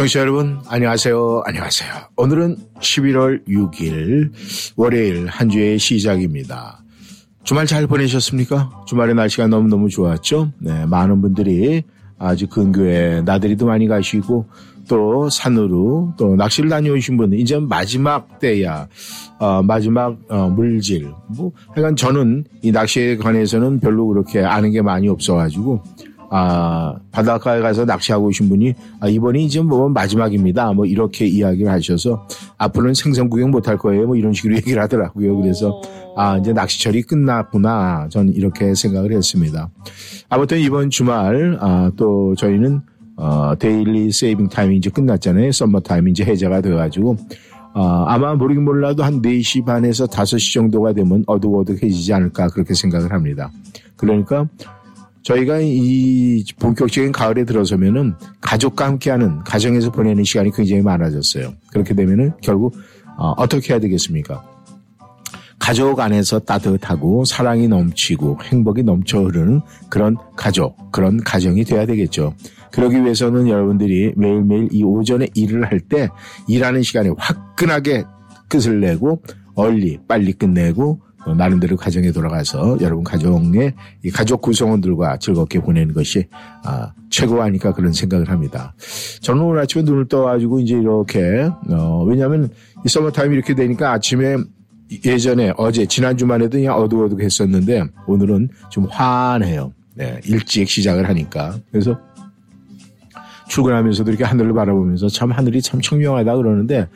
청취자 여러분, 안녕하세요. 안녕하세요. 오늘은 11월 6일 월요일 한 주의 시작입니다. 주말 잘 보내셨습니까? 주말에 날씨가 너무너무 좋았죠? 네, 많은 분들이 아주 근교에 나들이도 많이 가시고 또 산으로 또 낚시를 다녀오신 분들 이제 마지막 때야 어, 마지막 어, 물질 뭐 하여간 저는 이 낚시에 관해서는 별로 그렇게 아는 게 많이 없어가지고 아, 바닷가에 가서 낚시하고 오신 분이 아, 이번이 이제 뭐 마지막입니다. 뭐 이렇게 이야기를 하셔서 앞으로는 생선 구경 못할 거예요. 뭐 이런 식으로 얘기를 하더라고요. 그래서 아, 이제 낚시철이 끝났구나. 저는 이렇게 생각을 했습니다. 아무튼 이번 주말 아, 또 저희는 어, daylight saving time이 이제 끝났잖아요. 썸머 타임이 이제 해제가 돼가지고 어, 아마 모르긴 몰라도 한 4시 반에서 5시 정도가 되면 어둑어둑해지지 않을까 그렇게 생각을 합니다. 그러니까 저희가 이 본격적인 가을에 들어서면은 가족과 함께하는 가정에서 보내는 시간이 굉장히 많아졌어요. 그렇게 되면은 결국 어, 어떻게 해야 되겠습니까? 가족 안에서 따뜻하고 사랑이 넘치고 행복이 넘쳐 흐르는 그런 가족, 그런 가정이 돼야 되겠죠. 그러기 위해서는 여러분들이 매일매일 이 오전에 일을 할 때 일하는 시간에 화끈하게 끝을 내고 얼른 빨리 끝내고 어, 나름대로 가정에 돌아가서 여러분 가정의 가족 구성원들과 즐겁게 보내는 것이 아, 최고 아닐까 그런 생각을 합니다. 저는 오늘 아침에 눈을 떠가지고 이제 이렇게 어, 왜냐하면 이 서머 타임 이렇게 되니까 아침에 예전에 어제 지난 주만 해도 그냥 어둑어둑했었는데 오늘은 좀 환해요. 네, 일찍 시작을 하니까 그래서 출근하면서도 이렇게 하늘을 바라보면서 참 하늘이 참 청명하다 그러는데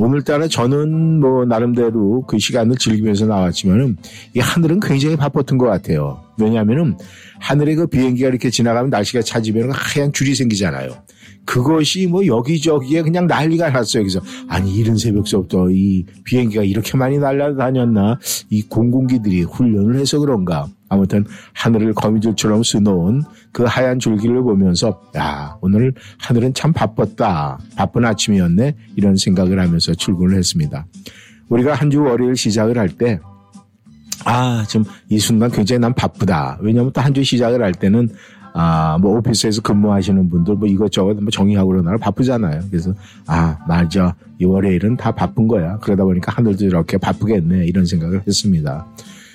오늘따라 저는 뭐 나름대로 그 시간을 즐기면서 나왔지만은 이 하늘은 굉장히 바빴던 것 같아요. 왜냐하면은 하늘에 그 비행기가 이렇게 지나가면 날씨가 차지면 하얀 줄이 생기잖아요. 그것이 뭐 여기저기에 그냥 난리가 났어요. 그래서 아니 이른 새벽서부터 이 비행기가 이렇게 많이 날아다녔나 이 공공기들이 훈련을 해서 그런가 아무튼 하늘을 거미줄처럼 수놓은 그 하얀 줄기를 보면서 야 오늘 하늘은 참 바빴다 바쁜 아침이었네 이런 생각을 하면서 출근을 했습니다. 우리가 한 주 월요일 시작을 할 때 아, 지금 이 순간 굉장히 난 바쁘다. 왜냐하면 또 한 주 시작을 할 때는 아, 뭐 오피스에서 근무하시는 분들 뭐 이것저것 뭐 정리하고 그러나 바쁘잖아요. 그래서 아, 맞아. 이 월요일은 다 바쁜 거야. 그러다 보니까 하늘도 이렇게 바쁘겠네. 이런 생각을 했습니다.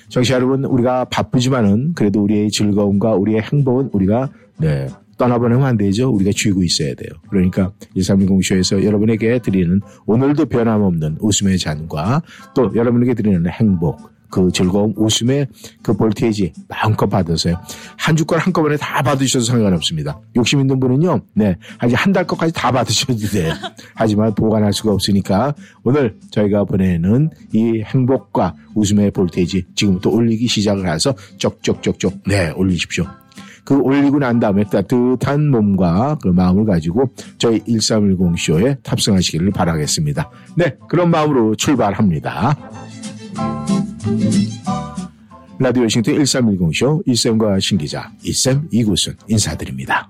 정치 여러분, 우리가 바쁘지만은 그래도 우리의 즐거움과 우리의 행복은 우리가 네, 떠나보내면 안 되죠. 우리가 쥐고 있어야 돼요. 그러니까 1310쇼에서 여러분에게 드리는 오늘도 변함없는 웃음의 잔과 또 여러분에게 드리는 행복, 그 즐거움, 웃음의 그 볼테이지 마음껏 받으세요. 한 주걸 한꺼번에 다 받으셔도 상관없습니다. 욕심 있는 분은요, 네, 아직 한 달 것까지 다 받으셔도 돼요. 하지만 보관할 수가 없으니까 오늘 저희가 보내는 이 행복과 웃음의 볼테이지 지금부터 올리기 시작을 해서 쪽쪽쪽쪽, 네, 올리십시오. 그 올리고 난 다음에 따뜻한 몸과 그 마음을 가지고 저희 1310쇼에 탑승하시기를 바라겠습니다. 네, 그런 마음으로 출발합니다. 라디오 워싱턴 1310쇼 이쌤과 신기자 이쌤 이구순 인사드립니다.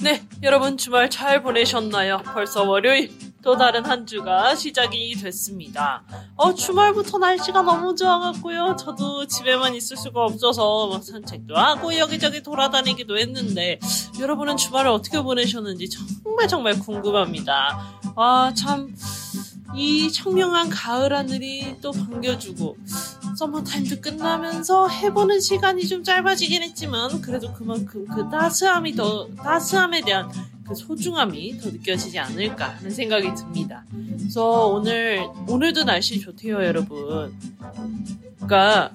네, 여러분 주말 잘 보내셨나요? 벌써 월요일 또 다른 한 주가 시작이 됐습니다. 어, 주말부터 날씨가 너무 좋아갖고요. 저도 집에만 있을 수가 없어서 막 산책도 하고 여기저기 돌아다니기도 했는데 여러분은 주말을 어떻게 보내셨는지 정말 정말 궁금합니다. 아, 참. 이 청명한 가을 하늘이 또 반겨주고 서머타임도 끝나면서 해보는 시간이 좀 짧아지긴 했지만 그래도 그만큼 그 따스함이 더 따스함에 대한 그 소중함이 더 느껴지지 않을까 하는 생각이 듭니다. 그래서 오늘 오늘도 날씨 좋대요, 여러분. 그러니까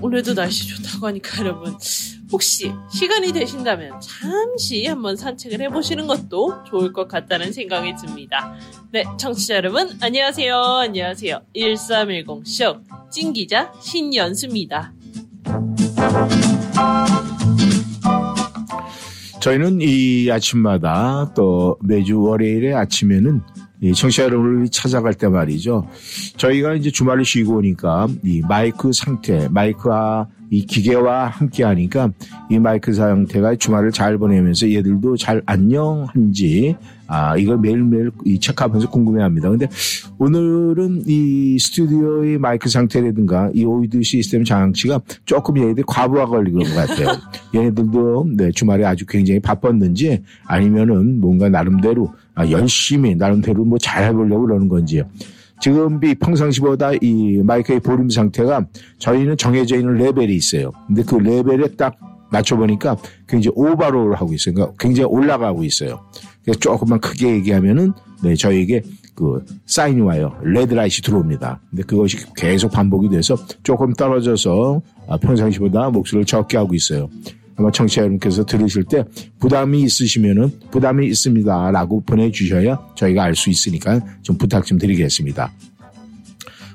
오늘도 날씨 좋다고 하니까 여러분 혹시 시간이 되신다면 잠시 한번 산책을 해보시는 것도 좋을 것 같다는 생각이 듭니다. 네, 청취자 여러분 안녕하세요. 안녕하세요. 1310쇼 찐기자 신연수입니다. 저희는 이 아침마다 또 매주 월요일에 아침에는 이 청취자 여러분을 찾아갈 때 말이죠. 저희가 이제 주말을 쉬고 오니까 이 마이크 상태, 마이크와 이 기계와 함께 하니까 이 마이크 상태가 주말을 잘 보내면서 얘들도 잘 안녕한지 아, 이걸 매일매일 이 체크하면서 궁금해 합니다. 근데 오늘은 이 스튜디오의 마이크 상태라든가 이 오이드 시스템 장치가 조금 얘네들 과부하 걸린 것 같아요. 얘네들도 네, 주말에 아주 굉장히 바빴는지 아니면은 뭔가 나름대로 아, 열심히 나름대로 뭐 잘 해보려고 그러는 건지 지금 이 평상시보다 이 마이크의 볼륨 상태가 저희는 정해져 있는 레벨이 있어요. 근데 그 레벨에 딱 맞춰보니까 굉장히 오버를 하고 있어요. 그러니까 굉장히 올라가고 있어요. 그래서 조금만 크게 얘기하면은 네, 저에게 그 사인이 와요. red light 들어옵니다. 근데 그것이 계속 반복이 돼서 조금 떨어져서 아, 평상시보다 목소리를 적게 하고 있어요. 아마 청취자 여러분께서 들으실 때 부담이 있으시면은 부담이 있습니다라고 보내주셔야 저희가 알 수 있으니까 좀 부탁 좀 드리겠습니다.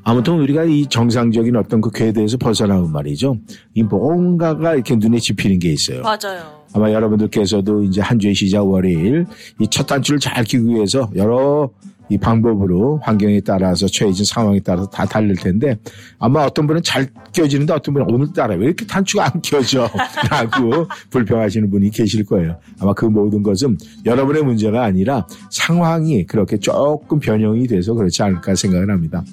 아무튼 우리가 이 정상적인 어떤 그 궤도에서 벗어나면 말이죠. 이 뭔가가 이렇게 눈에 집히는 게 있어요. 맞아요. 아마 여러분들께서도 이제 한 주의 시작 월요일 이 첫 단추를 잘 끼기 위해서 여러 이 방법으로 환경에 따라서 처해진 상황에 따라서 다 다를 텐데 아마 어떤 분은 잘 껴지는데 어떤 분은 오늘따라 왜 이렇게 단추가 안 껴져? 라고 불평하시는 분이 계실 거예요. 아마 그 모든 것은 여러분의 문제가 아니라 상황이 그렇게 조금 변형이 돼서 그렇지 않을까 생각을 합니다.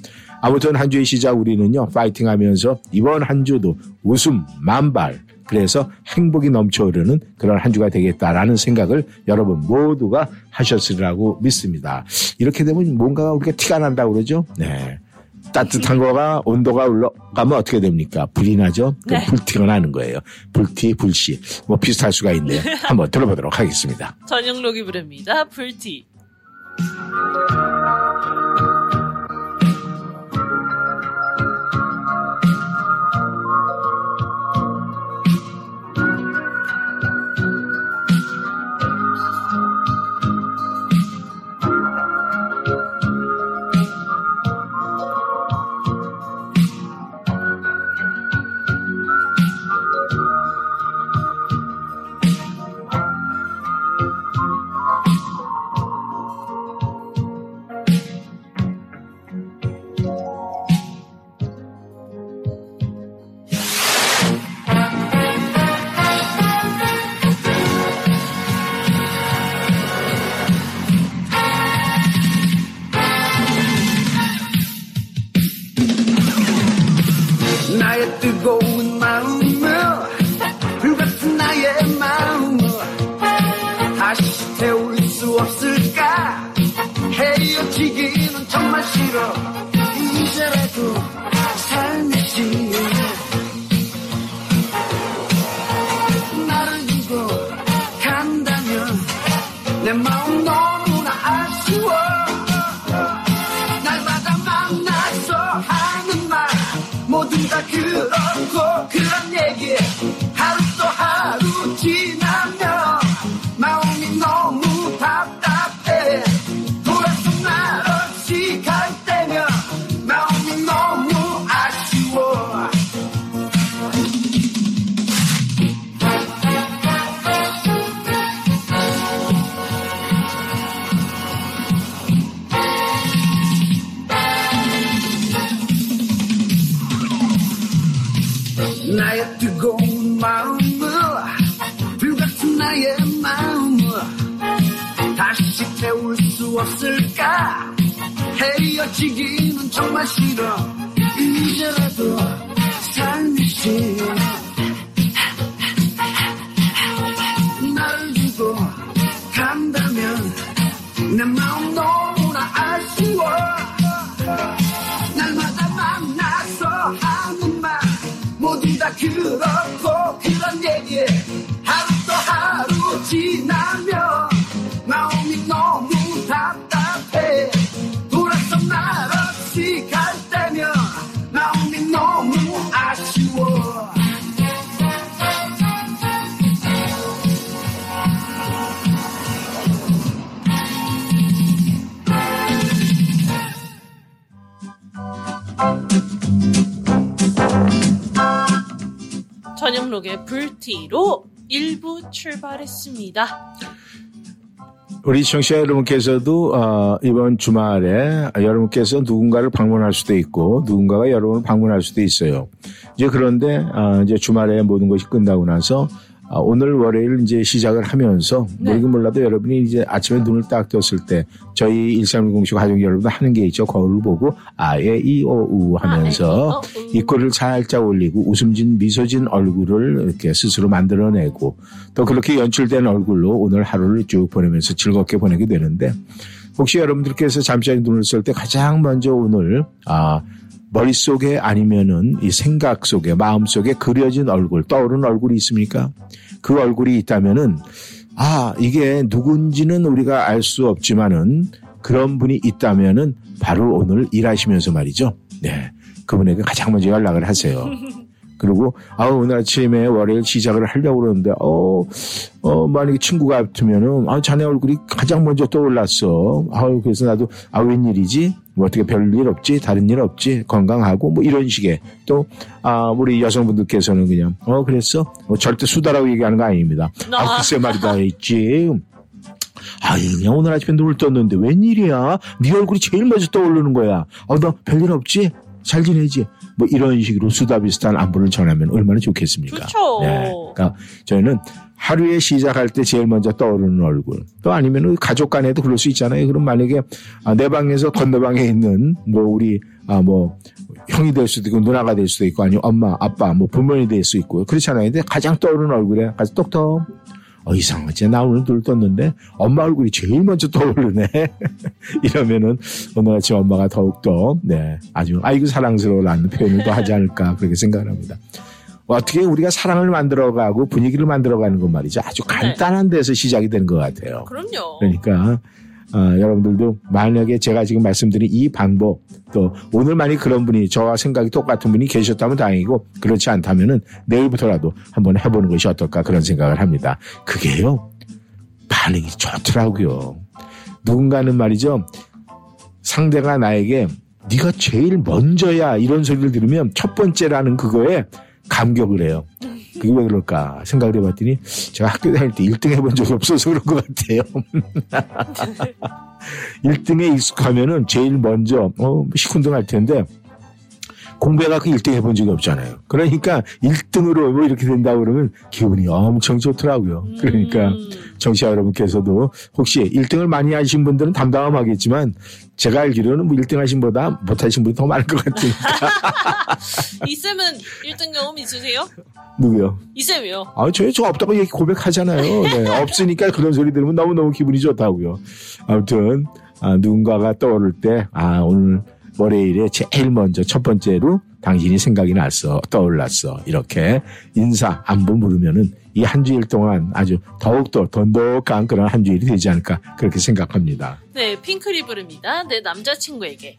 아무튼 한 주의 시작 우리는요 파이팅 하면서 이번 한 주도 웃음 만발 그래서 행복이 넘쳐흐르는 그런 한 주가 되겠다라는 생각을 여러분 모두가 하셨으리라고 믿습니다. 이렇게 되면 뭔가 우리가 티가 난다고 그러죠? 네. 따뜻한 거가 온도가 올라가면 어떻게 됩니까? 불이 나죠? 그럼 네. 불티가 나는 거예요. 불티, 불씨. 뭐 비슷할 수가 있네요. 한번 들어보도록 하겠습니다. 전영록이 부릅니다. 불티. 우리 청취자 여러분께서도 어, 이번 주말에 여러분께서 누군가를 방문할 수도 있고 누군가가 여러분을 방문할 수도 있어요. 이제 그런데 어, 이제 주말에 모든 것이 끝나고 나서 아, 오늘 월요일 이제 시작을 하면서 네. 모르긴 몰라도 여러분이 이제 아침에 눈을 딱 떴을 때 저희 일삼공식 가족 여러분 하는 게 있죠. 거울을 보고 아예 이오우 하면서 아, 우. 입꼬리를 살짝 올리고 웃음진 미소진 얼굴을 이렇게 스스로 만들어내고 또 그렇게 연출된 얼굴로 오늘 하루를 쭉 보내면서 즐겁게 보내게 되는데 혹시 여러분들께서 잠자리 눈을 쓸 때 가장 먼저 오늘 아 머릿속에 아니면은 이 생각 속에 마음속에 그려진 얼굴 떠오른 얼굴이 있습니까? 그 얼굴이 있다면은 아 이게 누군지는 우리가 알 수 없지만은 그런 분이 있다면은 바로 오늘 일하시면서 말이죠. 네. 그분에게 가장 먼저 연락을 하세요. 그리고 아 오늘 아침에 월요일 시작을 하려고 그러는데 어, 어 만약에 친구 같으면은 아 자네 얼굴이 가장 먼저 떠올랐어. 아 그래서 나도 아 웬일이지? 뭐 어떻게 별일 없지? 다른 일 없지? 건강하고 뭐 이런 식의 또 아 우리 여성분들께서는 그냥 어 그랬어? 뭐 절대 수다라고 얘기하는 거 아닙니다. 아 글쎄 말이다 있지. 아, 그냥 오늘 아침에 눈을 떴는데 웬일이야? 네 얼굴이 제일 먼저 떠오르는 거야. 아, 너 별일 없지? 잘 지내지? 뭐 이런 식으로 수다 비슷한 안부를 전하면 얼마나 좋겠습니까? 좋죠. 네. 그러니까 저희는 하루에 시작할 때 제일 먼저 떠오르는 얼굴. 또 아니면 가족 간에도 그럴 수 있잖아요. 그럼 만약에 아, 내 방에서 건너방에 있는 뭐 우리 아 뭐 형이 될 수도 있고 누나가 될 수도 있고 아니면 엄마 아빠 뭐 부모님이 될 수 있고 그렇잖아요. 근데 가장 떠오르는 얼굴에 가서 똑똑 어 이상하지 나 오늘 눈 떴는데 엄마 얼굴이 제일 먼저 떠오르네 이러면은 오늘 아침 엄마가 더욱더 네 아주 아이고 사랑스러워라는 표현을 또 하지 않을까 그렇게 생각을 합니다. 어떻게 우리가 사랑을 만들어가고 분위기를 만들어가는 건 말이죠. 아주 간단한 데서 시작이 되는 것 같아요. 그럼요. 그러니까 어, 여러분들도 만약에 제가 지금 말씀드린 이 방법 또 오늘 만약 그런 분이 저와 생각이 똑같은 분이 계셨다면 다행이고 그렇지 않다면은 내일부터라도 한번 해보는 것이 어떨까 그런 생각을 합니다. 그게요 반응이 좋더라고요. 누군가는 말이죠 상대가 나에게 네가 제일 먼저야 이런 소리를 들으면 첫 번째라는 그거에 감격을 해요. 그게 왜 그럴까 생각을 해봤더니 제가 학교 다닐 때 1등 해본 적이 없어서 그런 것 같아요. 1등에 익숙하면은 제일 먼저 어 시큰둥 할 텐데 공부해가 그 1등 해본 적이 없잖아요. 그러니까 1등으로 뭐 이렇게 된다 그러면 기분이 엄청 좋더라고요. 그러니까 음, 정치자 여러분께서도 혹시 1등을 많이 하신 분들은 담담하겠지만 제가 알기로는 뭐 1등 하신 보다 못하신 분이 더 많을 것 같으니까 이쌤은 1등 경험 있으세요? 누구요? 이쌤이요. 아, 저희 저 없다고 얘기 고백하잖아요. 네, 없으니까 그런 소리 들으면 너무너무 기분이 좋다고요. 아무튼, 아, 누군가가 떠오를 때, 아, 오늘 월요일에 제일 먼저 첫 번째로 당신이 생각이 났어, 떠올랐어. 이렇게 인사, 안부 물으면은 이 한 주일 동안 아주 더욱더 돈독한 그런 한 주일이 되지 않을까 그렇게 생각합니다. 네, 부릅니다. 내 남자친구에게.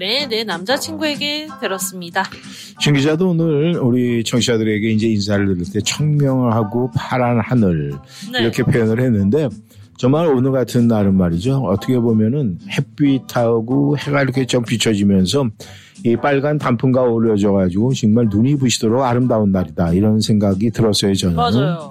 핑클의 내 남자친구에게 들었습니다. 신 기자도 오늘 우리 청취자들에게 이제 인사를 드릴 때 청명하고 파란 하늘 네. 이렇게 표현을 했는데 정말 오늘 같은 날은 말이죠. 어떻게 보면은 햇빛하고 해가 이렇게 좀 비춰지면서 이 빨간 단풍과 어우러져 가지고 정말 눈이 부시도록 아름다운 날이다 이런 생각이 들었어요 저는. 맞아요.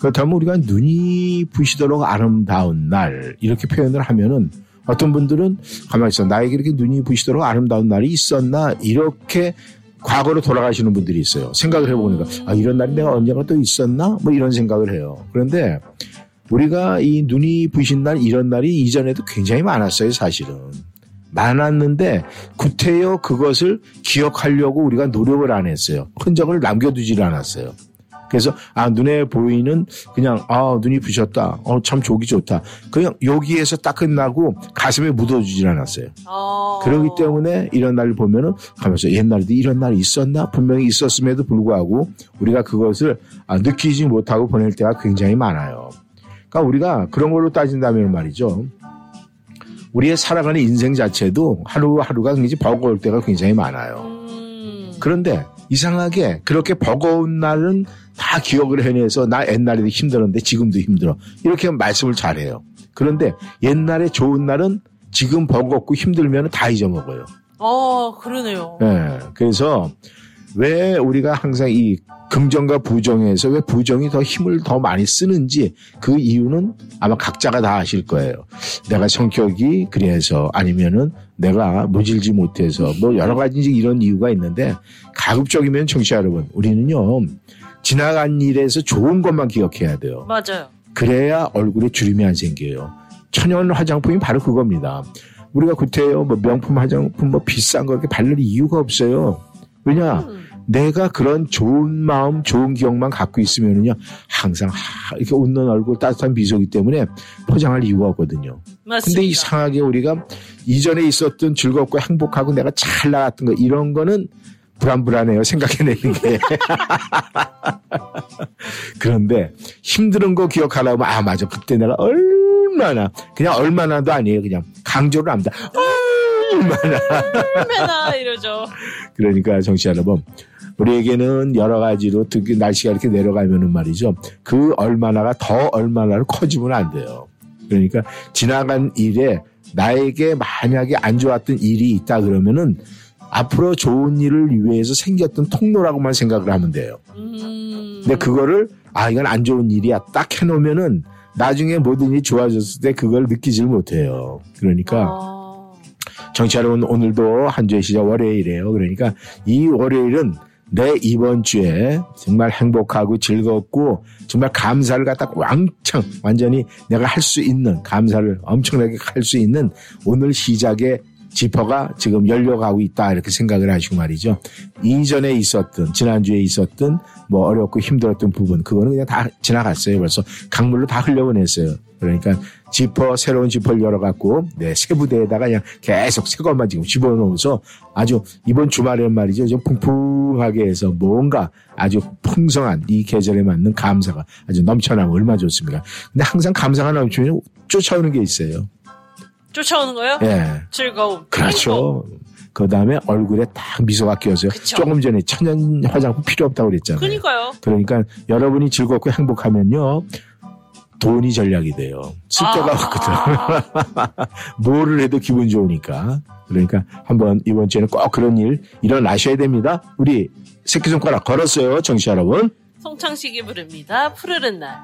그렇다면 우리가 눈이 부시도록 아름다운 날 이렇게 표현을 하면은 어떤 분들은 가만히 있어 나에게 이렇게 눈이 부시도록 아름다운 날이 있었나 이렇게 과거로 돌아가시는 분들이 있어요. 생각을 해보니까 아 이런 날이 내가 언젠가 또 있었나 뭐 이런 생각을 해요. 그런데 우리가 이 눈이 부신 날 이런 날이 이전에도 굉장히 많았어요 사실은. 많았는데 구태여 그것을 기억하려고 우리가 노력을 안 했어요. 흔적을 남겨두질 않았어요. 그래서 아 눈에 보이는 그냥 아 눈이 부셨다. 어 참 조기 좋다. 그냥 여기에서 딱 끝나고 가슴에 묻어주질 않았어요. 어... 그렇기 때문에 이런 날을 보면은 가면서 옛날에도 이런 날이 있었나 분명히 있었음에도 불구하고 우리가 그것을 아, 느끼지 못하고 보낼 때가 굉장히 많아요. 그러니까 우리가 그런 걸로 따진다면 말이죠. 우리의 살아가는 인생 자체도 하루하루가 굉장히 버거울 때가 굉장히 많아요. 음... 그런데 이상하게 그렇게 버거운 날은 다 기억을 해내서 나 옛날에도 힘들었는데 지금도 힘들어. 이렇게 말씀을 잘해요. 그런데 옛날에 좋은 날은 지금 버겁고 힘들면 다 잊어먹어요. 어, 그러네요. 예. 그래서 왜 우리가 항상 이 긍정과 부정에서 왜 부정이 더 힘을 더 많이 쓰는지 그 이유는 아마 각자가 다 아실 거예요. 내가 성격이 그래서 아니면은 내가 모질지 못해서 뭐 여러 가지 이런 이유가 있는데 가급적이면 청취자 여러분 우리는요 지나간 일에서 좋은 것만 기억해야 돼요. 맞아요. 그래야 얼굴에 주름이 안 생겨요. 천연 화장품이 바로 그겁니다. 우리가 구태여 뭐 명품 화장품 뭐 비싼 거 이렇게 바를 이유가 없어요. 왜냐? 음, 내가 그런 좋은 마음, 좋은 기억만 갖고 있으면은요, 항상 하- 이렇게 웃는 얼굴, 따뜻한 미소기 때문에 포장할 이유가 없거든요. 맞습니다. 근데 이상하게 우리가 이전에 있었던 즐겁고 행복하고 내가 잘 나갔던 거, 이런 거는 불안불안해요. 생각해내는 게. 그런데 힘든 거 기억하려면, 아, 맞아. 그때 내가 얼마나, 그냥 얼마나도 아니에요. 그냥 강조를 합니다. 얼마나. 얼마나 이러죠. 그러니까 정치 여러분 우리에게는 여러 가지로 특히 날씨가 이렇게 내려가면은 말이죠. 그 얼마나가 더 얼마나로 커지면 안 돼요. 그러니까 지나간 일에 나에게 만약에 안 좋았던 일이 있다 그러면은 앞으로 좋은 일을 위해서 생겼던 통로라고만 생각을 하면 돼요. 음... 근데 그거를 아 이건 안 좋은 일이야 딱 해놓으면은 나중에 모든 일이 좋아졌을 때 그걸 느끼질 못해요. 그러니까 어... 정치 여러분 오늘도 한 주의 시작 월요일이에요. 그러니까 이 월요일은 내 이번 주에 정말 행복하고 즐겁고 정말 감사를 갖다 왕창 완전히 내가 할 수 있는 감사를 엄청나게 할 수 있는 오늘 시작의 지퍼가 지금 열려가고 있다 이렇게 생각을 하시고 말이죠. 이전에 있었던 지난주에 있었던 뭐 어렵고 힘들었던 부분 그거는 그냥 다 지나갔어요. 벌써 강물로 다 흘려보냈어요. 그러니까 지퍼 새로운 지퍼를 열어갖고 네, 새 부대에다가 그냥 계속 새 것만 지금 집어넣어서 아주 이번 주말에는 말이죠 좀 풍풍하게 해서 뭔가 아주 풍성한 이 계절에 맞는 감사가 아주 넘쳐나면 얼마 좋습니까? 근데 항상 감사가 넘치면 쫓아오는 게 있어요. 쫓아오는 거요? 예. 즐거움. 그렇죠. 그 다음에 얼굴에 딱 미소가 끼어서요. 그쵸. 조금 전에 천연 화장품 필요 없다고 그랬잖아요. 그러니까요. 그러니까 여러분이 즐겁고 행복하면요. 돈이 전략이 돼요. 쓸 데가 아. 없거든. 뭐를 해도 기분 좋으니까. 그러니까 한번 이번 주에는 꼭 그런 일 일어나셔야 됩니다. 우리 새끼손가락 걸었어요. 정치 여러분. 송창식이 부릅니다. 푸르른 날.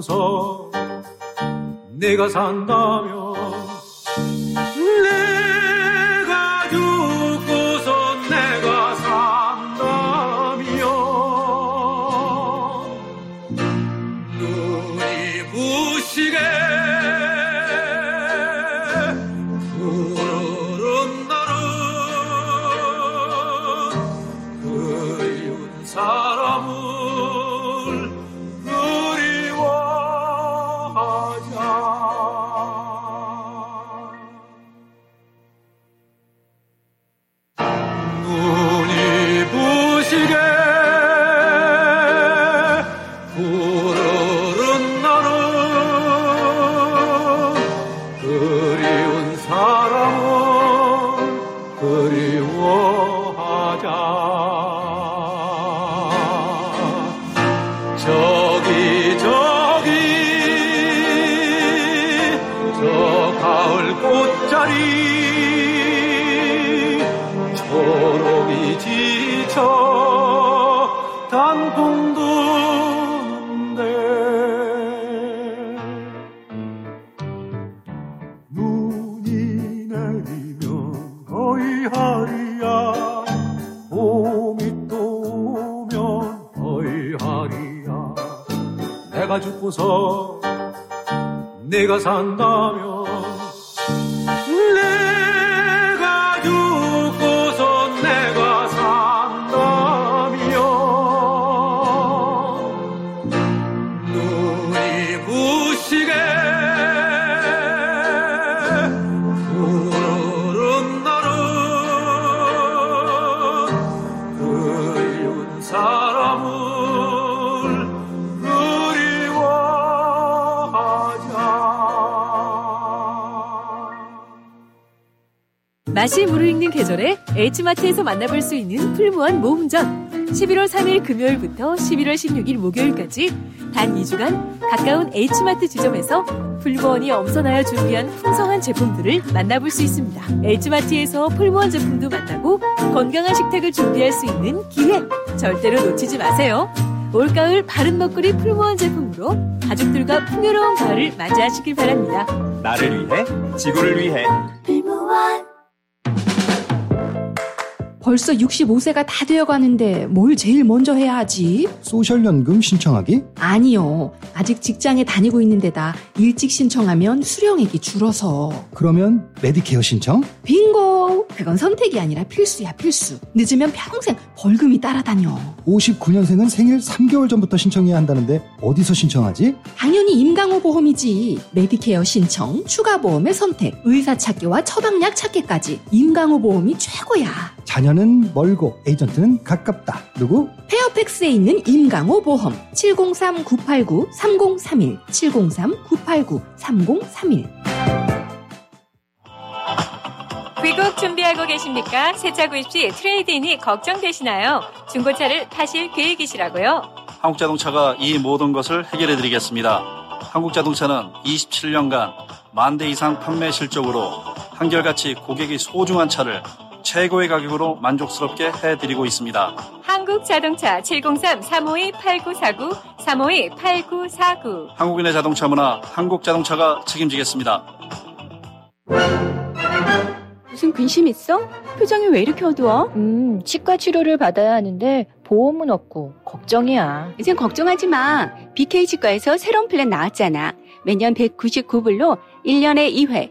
죽고서 내가 산다면 내가 산다 맛이 무르익는 계절에 H마트에서 만나볼 수 있는 풀무원 모음전 11월 3일 금요일부터 11월 16일 목요일까지 단 2주간 가까운 H마트 지점에서 풀무원이 엄선하여 준비한 풍성한 제품들을 만나볼 수 있습니다. H마트에서 풀무원 제품도 만나고 건강한 식탁을 준비할 수 있는 기회 절대로 놓치지 마세요. 올가을 바른 먹거리 풀무원 제품으로 가족들과 풍요로운 가을을 맞이하시길 바랍니다. 나를 위해 지구를 위해 벌써 65세가 다 되어가는데 뭘 제일 먼저 해야 하지? 소셜연금 신청하기? 아니요. 아직 직장에 다니고 있는 데다 일찍 신청하면 수령액이 줄어서. 그러면 메디케어 신청? 빙고! 그건 선택이 아니라 필수야, 필수. 늦으면 평생 벌금이 따라다녀. 59년생은 생일 3개월 전부터 신청해야 한다는데 어디서 신청하지? 당연히 임강호 보험이지. 메디케어 신청, 추가 보험의 선택, 의사 찾기와 처방약 찾기까지 임강호 보험이 최고야. 자녀는 멀고 에이전트는 가깝다. 누구? 페어팩스에 있는 임강호 보험 703-989-3031 703-989-3031 귀국 준비하고 계십니까? 새차 구입 시 트레이드인이 걱정되시나요? 중고차를 파실 계획이시라고요? 한국자동차가 이 모든 것을 해결해 드리겠습니다. 한국자동차는 27년간 만 대 이상 판매 실적으로 한결같이 고객이 소중한 차를 최고의 가격으로 만족스럽게 해드리고 있습니다. 한국자동차 703-352-8949 352-8949 한국인의 자동차 문화 한국자동차가 책임지겠습니다. 무슨 근심 있어? 표정이 왜 이렇게 어두워? 음, 치과 치료를 받아야 하는데 보험은 없고 걱정이야. 이젠 걱정하지 마. BK 치과에서 새로운 플랜 나왔잖아. 매년 199불로 1년에 2회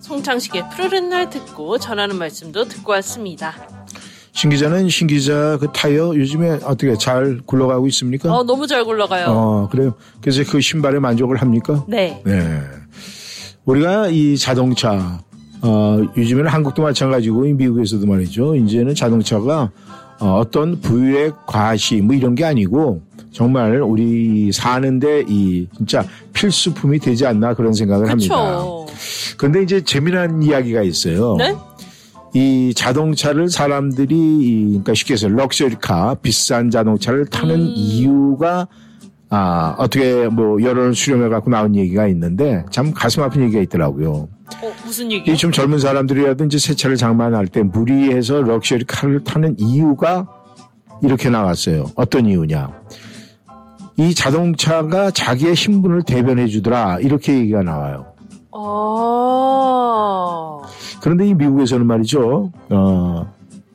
송창식의 푸르른 날 듣고 전하는 말씀도 듣고 왔습니다. 신 기자는 신 기자 그 타이어 요즘에 어떻게 잘 굴러가고 있습니까? 어, 너무 잘 굴러가요. 어, 그래요. 그래서 그 신발에 만족을 합니까? 네. 네. 우리가 이 자동차, 어, 요즘에는 한국도 마찬가지고 이 미국에서도 말이죠. 이제는 자동차가 어, 어떤 부유의 과시 뭐 이런 게 아니고 정말 우리 사는데 이 진짜 필수품이 되지 않나 그런 생각을 합니다. 그렇죠. 그런데 이제 재미난 이야기가 있어요. 네? 이 자동차를 사람들이 이, 그러니까 쉽게 해서 럭셔리카 비싼 자동차를 타는 음. 이유가 아 어떻게 뭐 여론을 수렴해 갖고 나온 얘기가 있는데 참 가슴 아픈 얘기가 있더라고요. 어, 무슨 얘기요? 이 좀 젊은 사람들이라도 이제 새 차를 장만할 때 무리해서 luxury car를 타는 이유가 이렇게 나왔어요. 어떤 이유냐? 이 자동차가 자기의 신분을 대변해 주더라 이렇게 얘기가 나와요. 어. 그런데 이 미국에서는 말이죠. 어,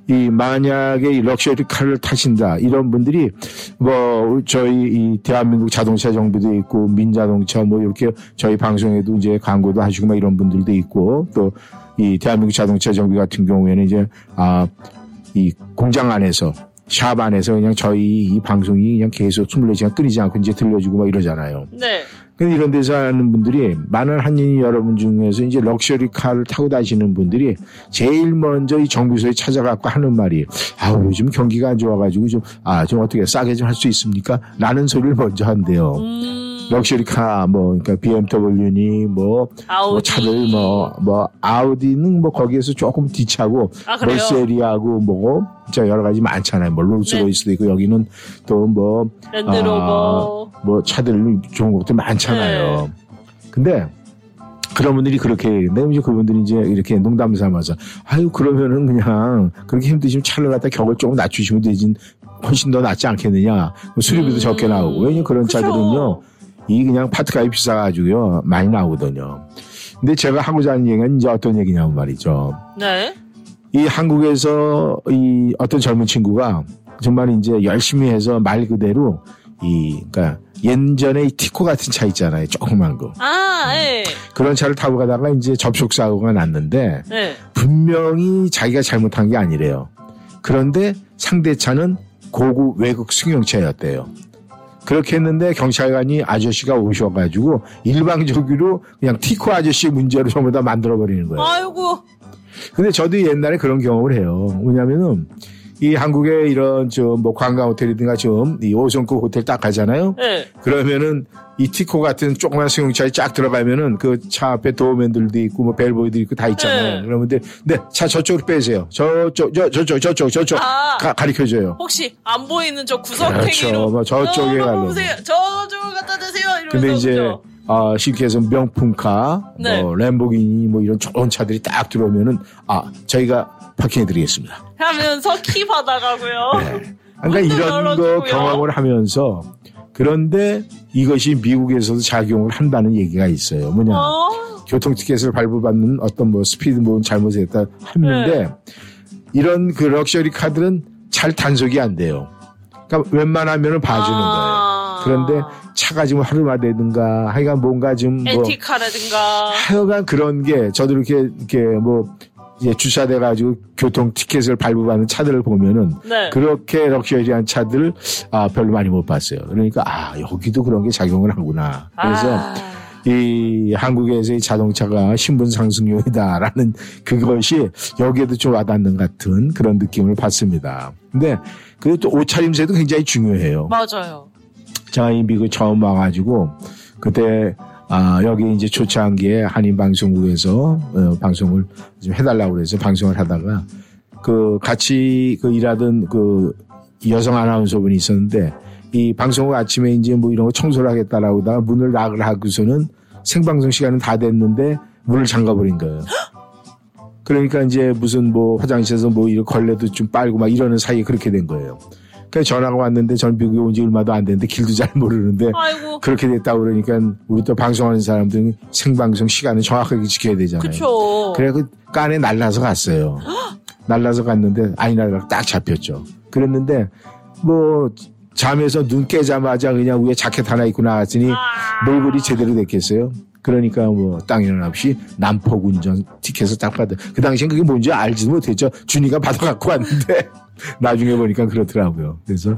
이 만약에 이 luxury car를 타신다 이런 분들이 뭐 저희 이 대한민국 자동차 정비도 있고 민자동차 뭐 이렇게 저희 방송에도 이제 광고도 하시고 막 이런 분들도 있고 또 이 대한민국 자동차 정비 같은 경우에는 이제 아 이 공장 안에서 샵 안에서 그냥 저희 이 방송이 그냥 계속 24시간 끊이지 않고 이제 들려주고 막 이러잖아요. 네. 근데 이런 데서 하는 분들이 많은 한인 여러분 중에서 이제 luxury car를 타고 다니시는 분들이 제일 먼저 이 정비소에 찾아갖고 하는 말이 아우 요즘 경기가 안 좋아가지고 좀아 좀 어떻게 싸게 좀 할 수 있습니까? 라는 소리를 먼저 한대요. 음. luxury car 뭐 그러니까 BMW니 뭐, 아우디. 뭐 차들 뭐뭐 아우디는 뭐 거기에서 조금 뒤처지고 아? Mercedes하고 뭐 진짜 여러 가지 많잖아요. 뭐 롤스로이스도 있고 여기는 또 뭐 랜드로버. 뭐 차들 좋은 것들 많잖아요. 네. 근데 그런 분들이 그렇게 얘기했는데 이제 그분들이 이제 이렇게 농담 삼아서 아유 그러면은 그냥 그렇게 힘드시면 차를 갖다 격을 조금 낮추시면 되진 훨씬 더 낫지 않겠느냐 수리비도 음. 적게 나오고 왜냐면 그런 차들은요 이 그냥 파트값이 비싸가지고요 많이 나오거든요. 근데 제가 하고자 하는 얘기는 이제 어떤 얘기냐면 말이죠. 네. 이 한국에서 이 어떤 젊은 친구가 정말 이제 열심히 해서 말 그대로 이 그러니까 예전에 이 티코 같은 차 있잖아요. 조그만 거. 아, 예. 그런 차를 타고 가다가 이제 접촉 사고가 났는데 네. 분명히 자기가 잘못한 게 아니래요. 그런데 상대 차는 고급 외국 승용차였대요. 그렇게 했는데 경찰관이 아저씨가 오셔가지고 일방적으로 그냥 티코 아저씨 문제로 전부 다 만들어버리는 거예요. 아이고. 근데 저도 옛날에 그런 경험을 해요. 뭐냐면은 이 한국에 이런 좀 뭐 관광 호텔이든가 좀이 5성급 호텔 딱 가잖아요. 네. 그러면은 이 티코 같은 조그만 승용차에 쫙 들어가면은 그 차 앞에 도어맨들도 있고 뭐 벨보이도 있고 다 있잖아요. 네. 그러면 네, 네, 차 저쪽으로 빼세요. 저쪽, 저, 저쪽, 저쪽, 저쪽. 아. 가, 가리켜줘요. 혹시 안 보이는 저 구석탱이로. 그렇죠. 뭐 저쪽에 저, 가려고. 저쪽을 갖다 대세요. 이러면서. 근데 이제 그죠? 아, 쉽게 해서 명품카, 네. 뭐 램보기니 뭐 이런 좋은 차들이 딱 들어오면은 아, 저희가 파킹해 드리겠습니다. 하면서 키 받아가고요. 그러니까 문도 이런 거. 경험을 하면서 그런데 이것이 미국에서도 작용을 한다는 얘기가 있어요. 뭐냐. 어? 교통 티켓을 발부받는 어떤 뭐 스피드 뭐 잘못했다 했는데 네. 이런 그 luxury car들은 잘 단속이 안 돼요. 그러니까 웬만하면은 봐주는 아. 거예요. 그런데 차가 좀 허름하든가 하여간 뭔가 좀뭐 엔티카라든가. 하여간 그런 게 저도 이렇게 이렇게 뭐 이제 주차돼 가지고 교통 티켓을 발부받는 차들을 보면은 네. 그렇게 럭셔리한 차들을 아 별로 많이 못 봤어요. 그러니까 아 여기도 그런 게 작용을 하구나. 그래서 아. 이 한국에서의 자동차가 신분 상승용이다라는 그것이 여기에도 좀 와닿는 같은 그런 느낌을 받습니다. 근데 그또 옷차림새도 굉장히 중요해요. 맞아요. 제가 이 미국 처음 와가지고 그때 아 여기 이제 초창기에 한인 방송국에서 어, 방송을 좀 해달라고 그래서 방송을 하다가 그 같이 그 일하던 그 여성 아나운서분이 있었는데 이 방송국 아침에 이제 뭐 이런 거 청소를 하겠다라고 하다가 문을 락을 하고서는 생방송 시간은 다 됐는데 문을 잠가버린 거예요. 그러니까 이제 무슨 뭐 화장실에서 뭐 이런 걸레도 좀 빨고 막 이러는 사이에 그렇게 된 거예요. 그 전화가 왔는데 전 미국에 온 지 얼마도 안 됐는데 길도 잘 모르는데 아이고. 그렇게 됐다 그러니까 우리 또 방송하는 사람들은 생방송 시간을 정확하게 지켜야 되잖아요. 그쵸. 그래 그 깐에 날라서 갔어요. 날라서 갔는데 아니나라가 딱 잡혔죠. 그랬는데 뭐 잠에서 눈 깨자마자 그냥 위에 자켓 하나 입고 나왔으니 몰골이 제대로 됐겠어요. 그러니까 뭐 땅이나 없이 남포 운전 티켓을 딱 받아. 그 당시엔 그게 뭔지 알지도 못했죠. 준이가 받아갖고 왔는데 나중에 보니까 그렇더라고요. 그래서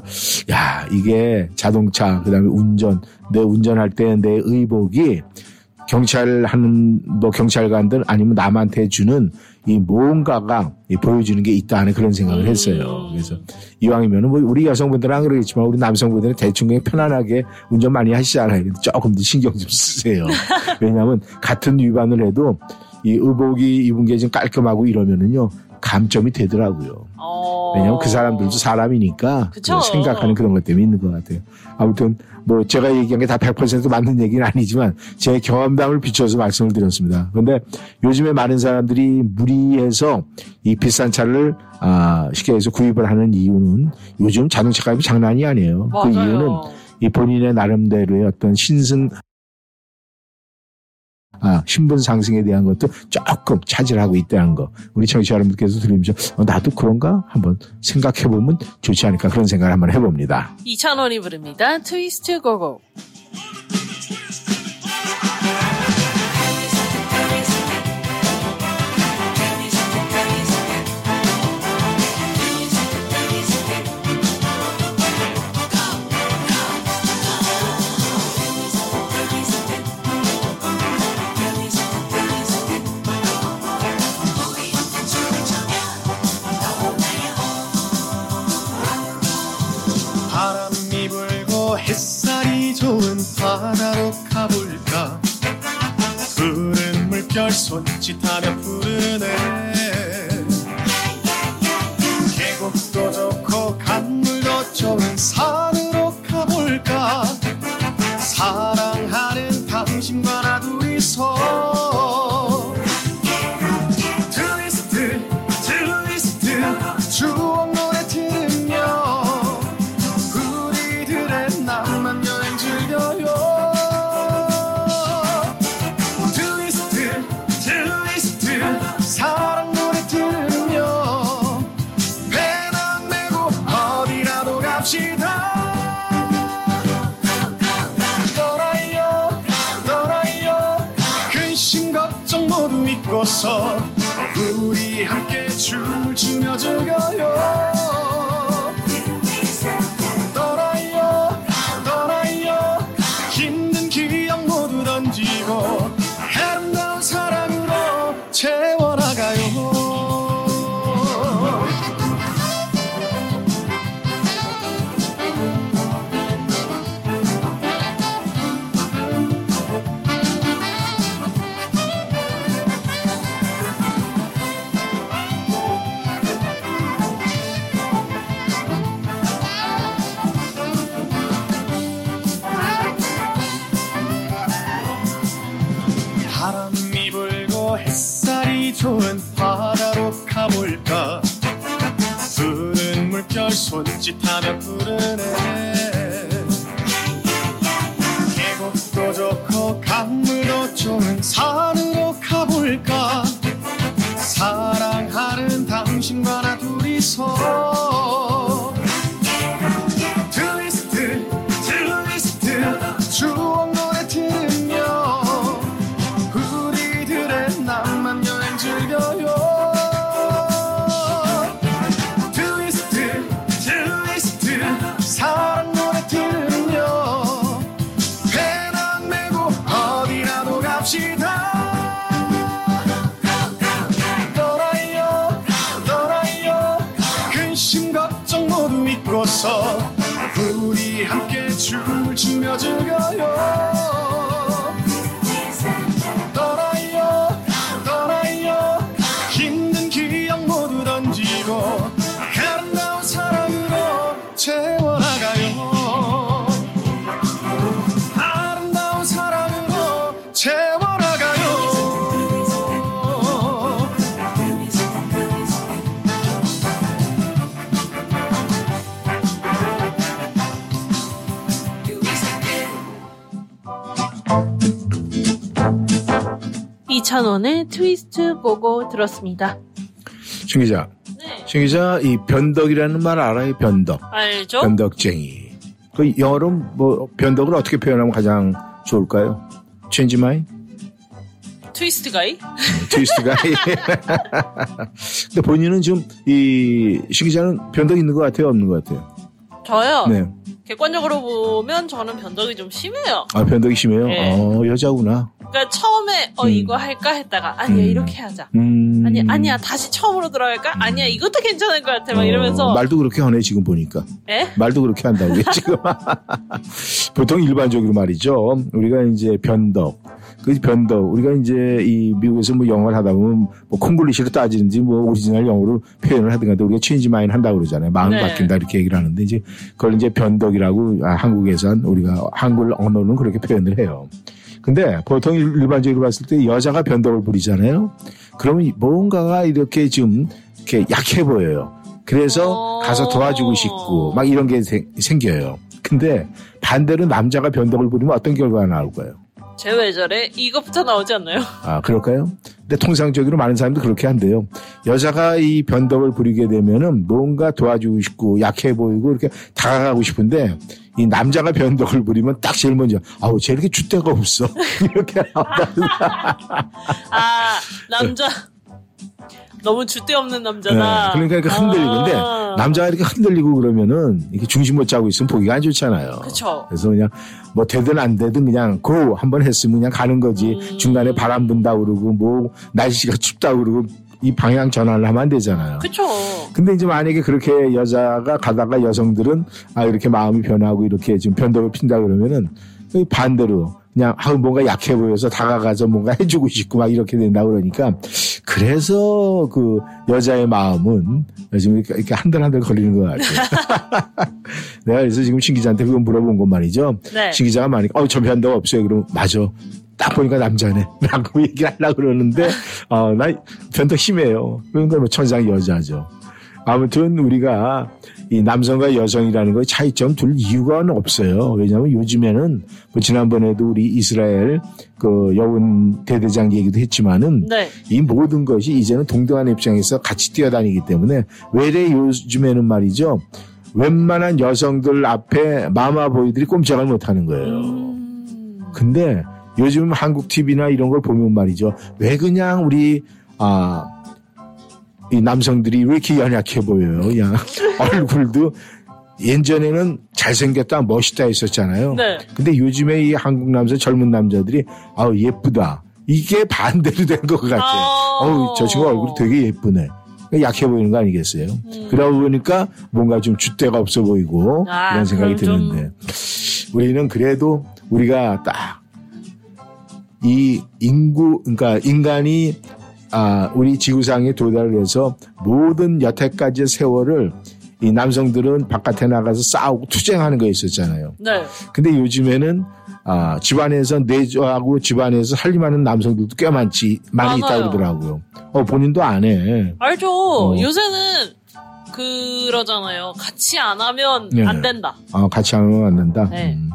야 이게 자동차 그다음에 운전 내 운전할 때 내 의복이 경찰 하는 뭐 경찰관들 아니면 남한테 주는 이 뭔가가 이 보여주는 게 있다 하는 그런 생각을 했어요. 그래서 이왕이면은 뭐 우리 여성분들은 안 그러겠지만 우리 남성분들은 대충 그냥 편안하게 운전 많이 하시잖아요. 조금 더 신경 좀 쓰세요. 왜냐하면 같은 위반을 해도 이 의복이 입은 게 좀 깔끔하고 이러면은요 감점이 되더라고요. 왜냐하면 그 사람들도 사람이니까 그쵸. 그 생각하는 그런 것 때문에 있는 것 같아요. 아무튼 뭐 제가 얘기한 게 다 100% 맞는 얘기는 아니지만 제 경험담을 비춰서 말씀을 드렸습니다. 그런데 요즘에 많은 사람들이 무리해서 이 비싼 차를 아, 쉽게 해서 구입을 하는 이유는 요즘 자동차 값이 장난이 아니에요. 그 맞아요. 이유는 이 본인의 나름대로의 어떤 신승 아, 신분 상승에 대한 것도 조금 차질하고 있다는 거. 우리 청취자 여러분께서 들으면서 어, 나도 그런가? 한번 생각해 보면 좋지 않을까 그런 생각을 한번 해봅니다. 이찬원이 부릅니다. 트위스트 고고. 바다로 가볼까? 푸른 물결 손짓하며 부르네 물결 손짓하며 주셔서 우리 함께 춤을 추며 즐 이찬원의 트위스트 보고 들었습니다. 신 기자. 신 기자, 이 변덕이라는 말 알아요? 변덕. 알죠? 변덕쟁이. 그 영어로 뭐 변덕을 어떻게 표현하면 가장 좋을까요? change my 트위스트 가이? 트위스트가. 근데 본인은 지금 이신 기자는 변덕 있는 것 같아요, 없는 것 같아요? 저요. 네. 객관적으로 보면 저는 변덕이 좀 심해요. 아 변덕이 심해요. 네. 어 여자구나. 그러니까 처음에 어 음. 이거 할까 했다가 아니야 음. 이렇게 하자. 음. 아니 아니야 다시 처음으로 들어갈까? 아니야 이것도 괜찮을 것 같아. 막 이러면서 어, 말도 그렇게 하네 지금 보니까. 에? 말도 그렇게 한다고 지금. 보통 일반적으로 말이죠. 우리가 이제 변덕. 그 변덕. 우리가 이제 이 미국에서 뭐 영어를 하다 보면 뭐 콩글리시로 따지는지 뭐 오리지널 영어로 표현을 하든가 우리가 change mind 한다고 그러잖아요. 마음 네. 바뀐다 이렇게 얘기를 하는데 이제 그걸 이제 변덕이라고 아, 한국에선 우리가 한글 언어는 그렇게 표현을 해요. 근데 보통 일- 일반적으로 봤을 때 여자가 변덕을 부리잖아요. 그러면 뭔가가 이렇게 좀 이렇게 약해 보여요. 그래서 가서 도와주고 싶고 막 이런 게 생- 생겨요. 근데 반대로 남자가 변덕을 부리면 어떤 결과가 나올까요? 쟤왜 저래? 이것부터 나오지 않나요? 아, 그럴까요? 근데 통상적으로 많은 사람도 그렇게 한대요. 여자가 이 변덕을 부리게 되면은 뭔가 도와주고 싶고 약해 보이고 이렇게 다가가고 싶은데 이 남자가 변덕을 부리면 딱 제일 먼저 아우 쟤 이렇게 줏대가 없어 이렇게 나온다. 아 남자 너무 줏대 없는 남자다. 네, 그러니까 이렇게 흔들리고 근데 아. 남자가 이렇게 흔들리고 그러면은 이렇게 중심 못 잡고 있으면 보기가 안 좋잖아요. 그쵸. 그래서 그냥 뭐 되든 안 되든 그냥 고 한번 했으면 그냥 가는 거지. 음. 중간에 바람 분다 그러고 뭐 날씨가 춥다 그러고 이 방향 전환을 하면 안 되잖아요. 그쵸. 근데 이제 만약에 그렇게 여자가 가다가 여성들은 아 이렇게 마음이 변하고 이렇게 지금 변덕을 핀다 그러면은 이 반대로 그냥 아 뭔가 약해 보여서 다가가서 뭔가 해주고 싶고 막 이렇게 된다 그러니까 그래서 그 여자의 마음은 지금 이렇게, 이렇게 한들 한들 걸리는 것 같아요. 내가 그래서 지금 신 기자한테 그거 물어본 것 말이죠. 네. 신 기자가 많이 어저 변덕 없어요. 그럼 맞아. 딱 보니까 남자네. 라고 얘기를 하려고 그러는데, 어, 나 변덕 심해요. 그러니까 뭐 천상 여자죠. 아무튼 우리가 이 남성과 여성이라는 거에 차이점 둘 이유가 없어요. 왜냐하면 요즘에는 뭐 지난번에도 우리 이스라엘 그 여군 대대장 얘기도 했지만은 네. 이 모든 것이 이제는 동등한 입장에서 같이 뛰어다니기 때문에 외래 요즘에는 말이죠. 웬만한 여성들 앞에 마마보이들이 꼼짝을 못하는 거예요. 근데 요즘 한국 TV나 이런 걸 보면 말이죠. 왜 그냥 우리 아, 이 남성들이 왜 이렇게 연약해 보여요? 그냥 얼굴도 예전에는 잘생겼다 멋있다 했었잖아요. 네. 근데 요즘에 이 한국 남자 젊은 남자들이 아우 예쁘다. 이게 반대로 된 것 같아요. 어우 저 친구 얼굴이 되게 예쁘네. 약해 보이는 거 아니겠어요? 그러다 보니까 뭔가 좀 줏대가 없어 보이고 아, 이런 생각이 그럼 좀- 드는데 우리는 그래도 우리가 딱 이 인구, 그러니까 인간이 아, 우리 지구상에 도달을 해서 모든 여태까지의 세월을 이 남성들은 바깥에 나가서 싸우고 투쟁하는 거 있었잖아요. 네. 근데 요즘에는 아, 집안에서 내조하고 집안에서 살림하는 남성들도 꽤 많지 많이 있다. 그러더라고요. 어 본인도 안 해. 알죠. 어. 요새는 그러잖아요. 같이 안 하면 네. 안 된다. 어, 같이 하면 안 된다. 네. 음.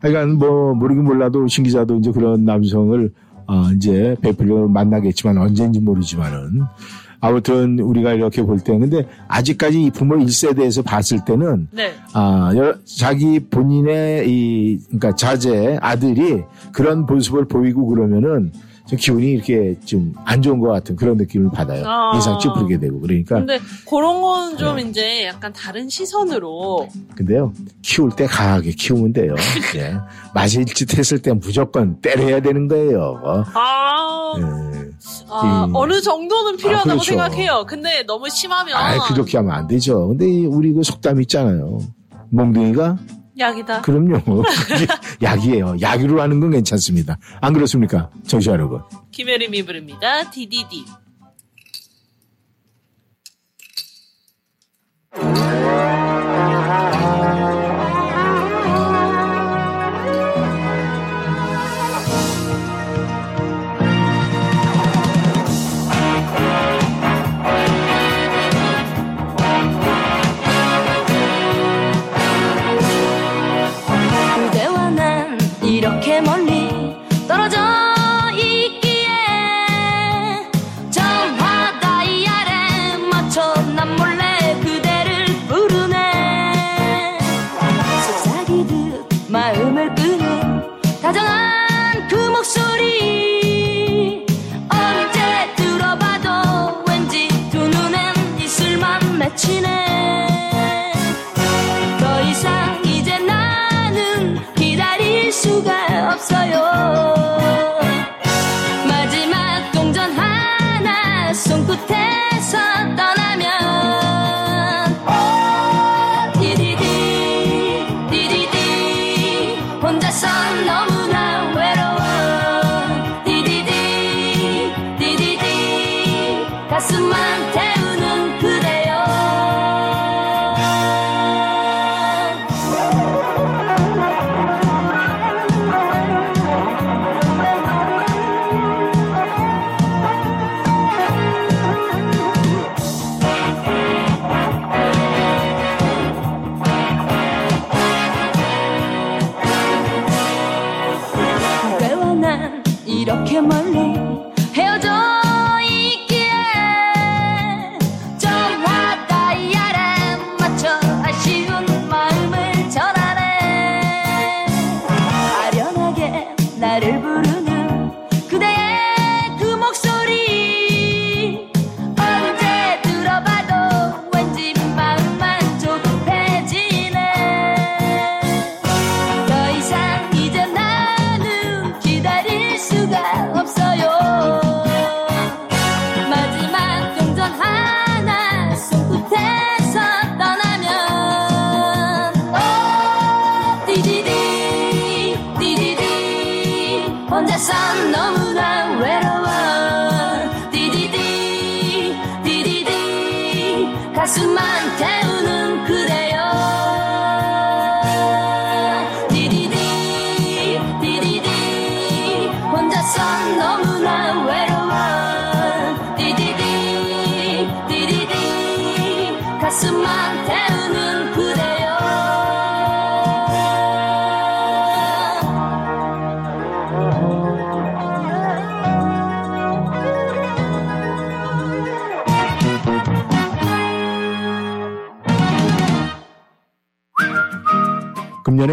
하여간 뭐 모르긴 몰라도 신 기자도 이제 그런 남성을 어, 이제 베풀려 만나겠지만 언제인지 모르지만은 아무튼 우리가 이렇게 볼 때 근데 아직까지 이 부모 1세대에서 봤을 때는 네. 아, 여- 자기 본인의 이, 그러니까 자제, 아들이 그런 모습을 보이고 그러면은 좀 기분이 이렇게 좀 안 좋은 것 같은 그런 느낌을 받아요. 아. 인상 찌푸리게 되고. 그러니까. 근데 그런 건 네. 좀 이제 약간 다른 시선으로 근데요, 키울 때 강하게 키우면 돼요. 예. 맞을 짓 했을 때 무조건 때려야 되는 거예요. 어? 아, 예. 아, 이- 어느 정도는 필요하다고 그렇죠. 생각해요. 근데 너무 심하면 아, 그렇게 하면 안 되죠. 근데 이- 우리 그 속담 있잖아요. 몽둥이가 약이다. 그럼요. 약이에요. 약으로 하는 건 괜찮습니다. 안 그렇습니까? 정시 여러분. 김혜림이 부릅니다. DDD.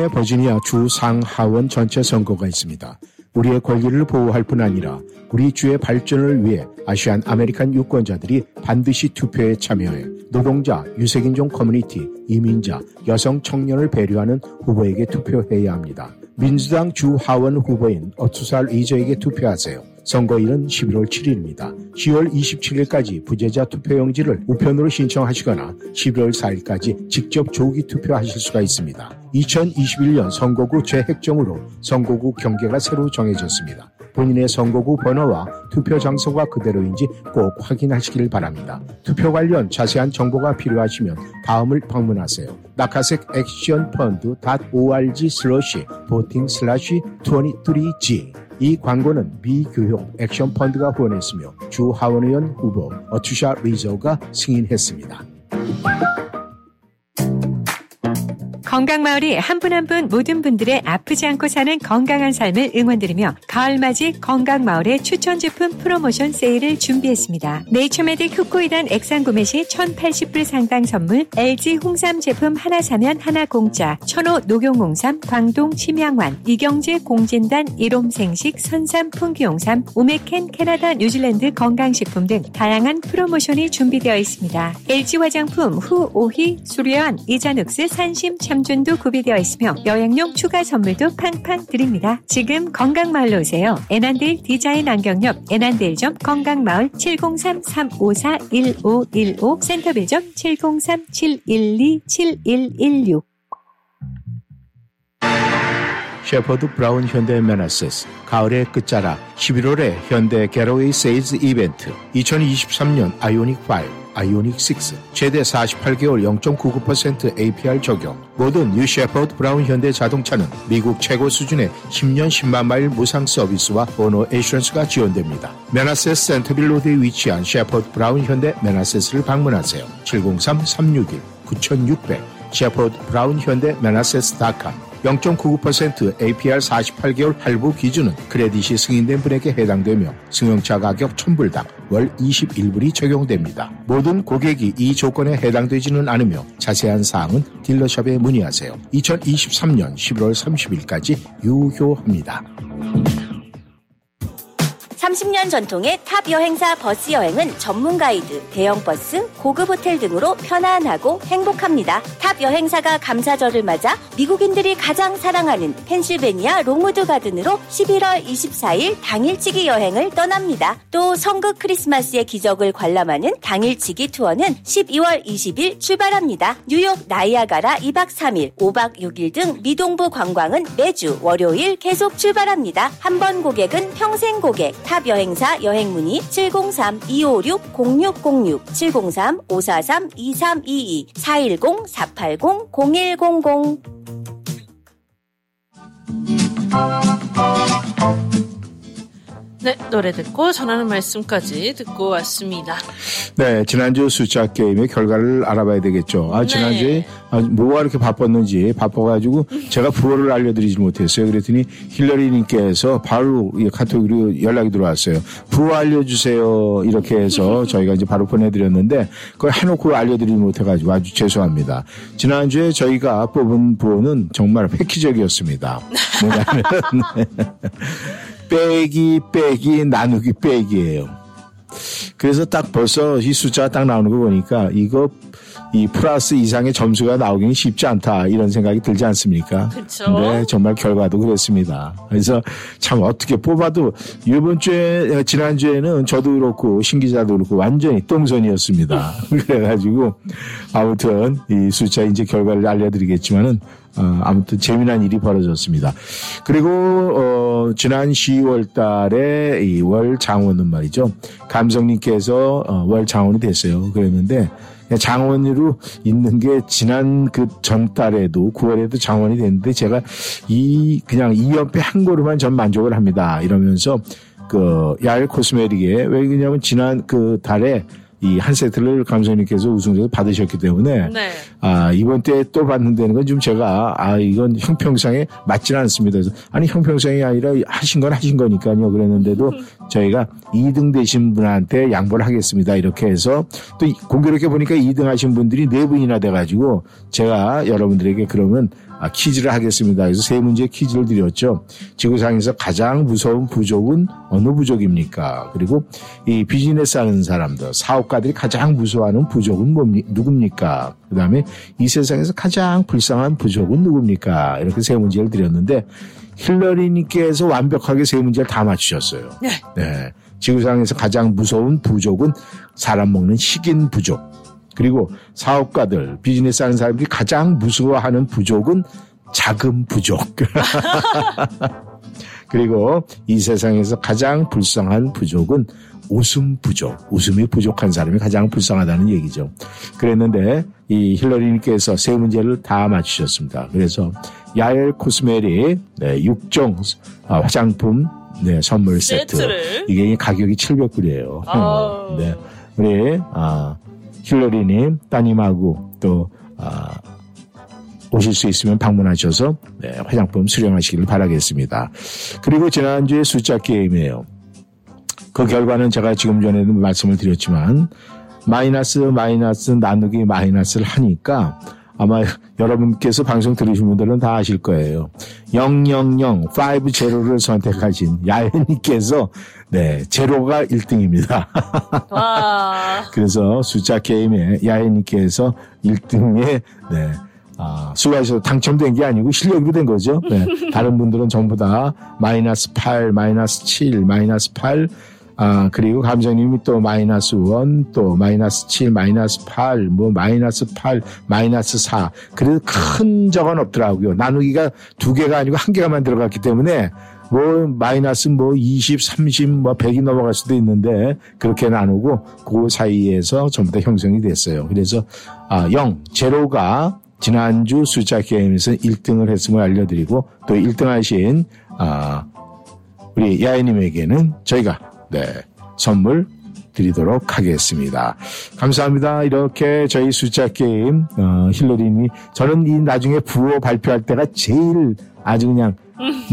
금년에 버지니아 주 상하원 전체 선거가 있습니다. 우리의 권리를 보호할 뿐 아니라 우리 주의 발전을 위해 Asian American 유권자들이 반드시 투표에 참여해 노동자, 유색인종 커뮤니티, 이민자, 여성 청년을 배려하는 후보에게 투표해야 합니다. 민주당 주 하원 후보인 어투사 리저에게 투표하세요. 선거일은 11월 7일입니다. 10월 27일까지 부재자 투표용지를 우편으로 신청하시거나 11월 4일까지 직접 조기 투표하실 수가 있습니다. 2021년 선거구 재획정으로 선거구 경계가 새로 정해졌습니다. 본인의 선거구 번호와 투표 장소가 그대로인지 꼭 확인하시길 바랍니다. 투표 관련 자세한 정보가 필요하시면 다음을 방문하세요. NAKASEC Action Fund .org slash voting slash 23G 이 광고는 미교협 Action Fund가 후원했으며 주 하원 의원 후보 어투사 리저가 승인했습니다. 건강마을이 한 분 한 분 모든 분들의 아프지 않고 사는 건강한 삶을 응원드리며 가을맞이 건강마을의 추천 제품 프로모션 세일을 준비했습니다. 네이처메딕 후코이단 액상 구매 시 1,080불 상당 선물, LG 홍삼 제품 하나 사면 하나 공짜, 천호 녹용홍삼, 광동 침향환, 이경제 공진단 일홈생식 선삼 풍기홍삼, 오메켄 캐나다 뉴질랜드 건강식품 등 다양한 프로모션이 준비되어 있습니다. LG 화장품 후 오희 수려한 이자눅스 산심 참 준도 구비되어 있으며 여행용 추가 선물도 팡팡 드립니다. 지금 건강마을로 오세요. 에난데일 디자인 안경옆 에난데일점 건강마을 703-354-1515 센터빌점 703-712-7116 셰퍼드 브라운 현대 메나세스 가을의 끝자락 11월에 현대 Getaway Sales Event 2023년 아이오닉 5 아이오닉 6 최대 48개월 0.99% APR 적용 모든 new 셰퍼드 브라운 현대 자동차는 미국 최고 수준의 10년 10만 마일 무상 서비스와 보너 에이션스가 지원됩니다. 메나세스 센터빌 로드에 위치한 셰퍼드 브라운 현대 메나세스를 방문하세요. 703-361-9600 셰퍼드 브라운 현대 메나세스 dot com 0.99% APR 48개월 할부 기준은 크레딧이 승인된 분에게 해당되며 승용차 가격 1000불당 월 21불이 적용됩니다. 모든 고객이 이 조건에 해당되지는 않으며 자세한 사항은 딜러샵에 문의하세요. 2023년 11월 30일까지 유효합니다. 30년 전통의 탑 여행사 버스 여행은 전문 가이드, 대형 버스, 고급 호텔 등으로 편안하고 행복합니다. 탑 여행사가 감사절을 맞아 미국인들이 가장 사랑하는 펜실베니아 롱우드 가든으로 11월 24일 당일치기 여행을 떠납니다. 또 성극 크리스마스의 기적을 관람하는 당일치기 투어는 12월 20일 출발합니다. 뉴욕 나이아가라 2박 3일, 5박 6일 등 미동부 관광은 매주 월요일 계속 출발합니다. 한 번 고객은 평생 고객, 탑 여행사 여행 문의 703-256-0606, 703-543-2322, 410-480-0100. 네, 노래 듣고 전하는 말씀까지 듣고 왔습니다. 네, 지난주 숫자 게임의 결과를 알아봐야 되겠죠. 아, 네. 지난주에 아, 뭐가 이렇게 바빴는지 바빠가지고 제가 부호를 알려드리지 못했어요. 그랬더니 힐러리님께서 바로 이 카톡으로 연락이 들어왔어요. 부호 알려주세요. 이렇게 해서 저희가 이제 바로 보내드렸는데 그걸 해놓고 알려드리지 못해가지고 아주 죄송합니다. 지난주에 저희가 뽑은 부호는 정말 획기적이었습니다. 뭐냐면 빼기 빼기 나누기 빼기예요. 그래서 딱 벌써 이 숫자가 딱 나오는 거 보니까 이거 이 플러스 이상의 점수가 나오기는 쉽지 않다 이런 생각이 들지 않습니까? 그쵸. 네, 정말 결과도 그랬습니다. 그래서 참 어떻게 뽑아도 이번 주에 지난 주에는 저도 그렇고 신 기자도 그렇고 완전히 똥손이었습니다. 그래가지고 아무튼 이 숫자 이제 결과를 알려드리겠지만은 어, 아무튼 재미난 일이 벌어졌습니다. 그리고 어, 지난 10월 달에 이 월 장원은 말이죠. 감성님께서 어, 월 장원이 됐어요. 그랬는데 장원으로 있는 게 지난 그 전달에도 9월에도 장원이 됐는데 제가 이 그냥 2연패 한 거로만 전 만족을 합니다. 이러면서 그 야일 코스메릭에 왜 그러냐면 지난 그 달에 이 한 세트를 감독님께서 우승을 받으셨기 때문에 네. 아 이번 때 또 받는다는 건 좀 제가 아 이건 형평상에 맞지는 않습니다. 그래서 아니 형평상이 아니라 하신 건 하신 거니까요. 그랬는데도 저희가 2등 되신 분한테 양보를 하겠습니다. 이렇게 해서 또 이- 공교롭게 보니까 2등 하신 분들이 네 분이나 돼가지고 제가 여러분들에게 그러면 아, 퀴즈를 하겠습니다. 그래서 세 문제 퀴즈를 드렸죠. 지구상에서 가장 무서운 부족은 어느 부족입니까? 그리고 이 비즈니스 하는 사람들, 사업가들이 가장 무서워하는 부족은 뭡니, 누굽니까? 그 다음에 이 세상에서 가장 불쌍한 부족은 누굽니까? 이렇게 세 문제를 드렸는데 힐러리님께서 완벽하게 세 문제를 다 맞추셨어요. 네. 네. 지구상에서 가장 무서운 부족은 사람 먹는 식인 부족. 그리고 사업가들, 비즈니스 하는 사람들이 가장 무서워하는 부족은 자금 부족. 그리고 이 세상에서 가장 불쌍한 부족은 웃음 부족. 웃음이 부족한 사람이 가장 불쌍하다는 얘기죠. 그랬는데 이 힐러리님께서 세 문제를 다 맞추셨습니다. 그래서 야엘 코스메릭 네, 6종 아, 화장품 네, 선물 세트. 세트를. 이게 가격이 700불이에요. 아우. 네. 우리 아, 힐러리님 따님하고 또 아, 오실 수 있으면 방문하셔서 네, 화장품 수령하시기를 바라겠습니다. 그리고 지난주에 숫자 게임이에요. 그 결과는 제가 지금 전에도 말씀을 드렸지만 마이너스 마이너스 나누기 마이너스를 하니까 아마 여러분께서 방송 들으신 분들은 다 아실 거예요. 000, 50를 선택하신 야연님께서 네, 제로가 1등입니다. 와. 그래서 숫자 게임에 야혜님께서 1등에 네. 아, 수고하셔서 당첨된 게 아니고 실력으로 된 거죠. 네. 다른 분들은 전부 다 마이너스 8, 마이너스 7, 마이너스 8, 아, 그리고 감정님이 또 마이너스 1, 또 마이너스 7, 마이너스 8, 뭐 마이너스 8, 마이너스 4. 그래도 큰 적은 없더라고요. 나누기가 두 개가 아니고 한 개가만 들어갔기 때문에 뭐 마이너스 뭐 20, 30, 뭐 100이 넘어갈 수도 있는데 그렇게 나누고 그 사이에서 전부 다 형성이 됐어요. 그래서 아, 0, 제로가 지난주 숫자 게임에서 1등을 했음을 알려드리고 또 1등 하신 아, 우리 야애님에게는 저희가 네 선물 드리도록 하겠습니다. 감사합니다. 이렇게 저희 숫자 게임 어, 힐러리님이 저는 이 나중에 부호 발표할 때가 제일 아주 그냥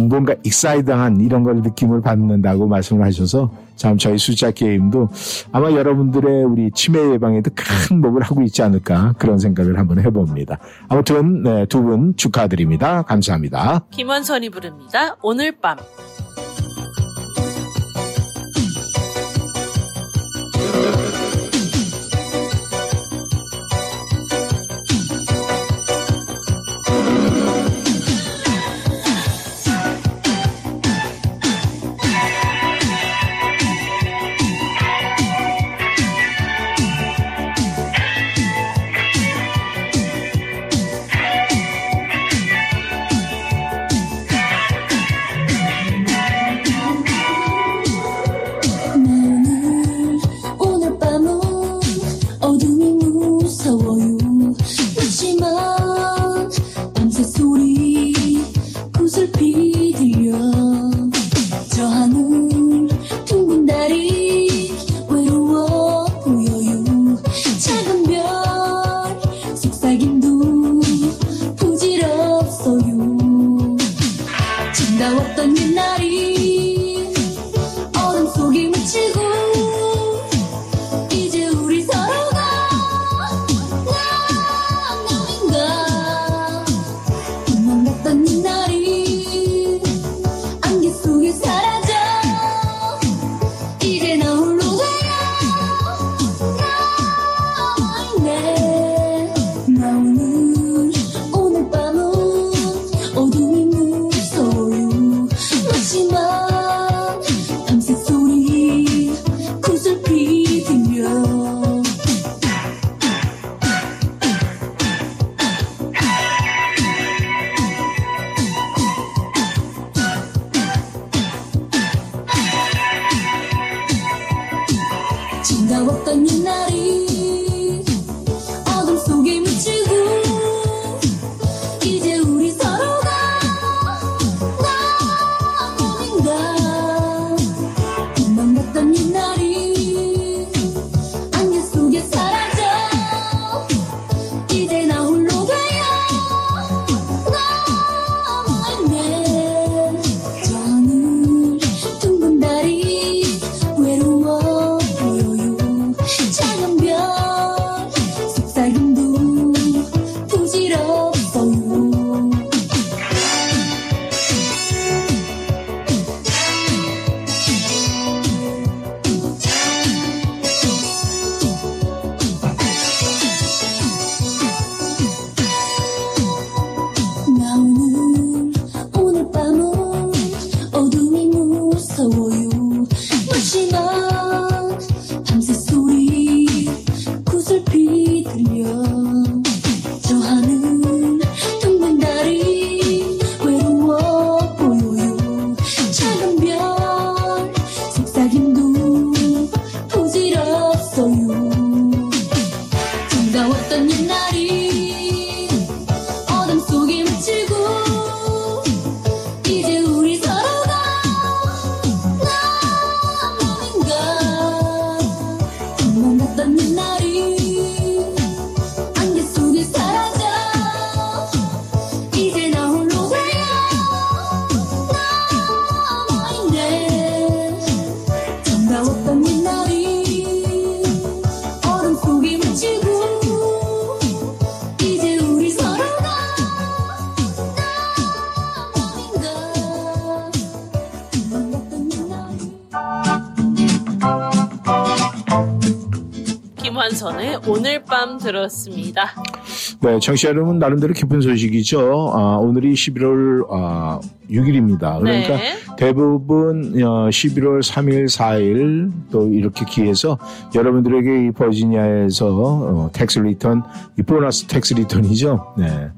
뭔가 excite한 이런 걸 느낌을 받는다고 말씀을 하셔서 참 저희 숫자 게임도 아마 여러분들의 우리 치매 예방에도 큰 몫을 하고 있지 않을까 그런 생각을 한번 해봅니다. 아무튼 네, 두분 축하드립니다. 감사합니다. 김원선이 부릅니다. 오늘 밤. 청취자 여러분 나름대로 기쁜 소식이죠. 아, 오늘이 11월 아, 6일입니다. 그러니까 네. 대부분 어, 11월 3일, 4일 또 이렇게 기해서 여러분들에게 이 버지니아에서 어, tax return, 이 보너스 tax return이죠. 네.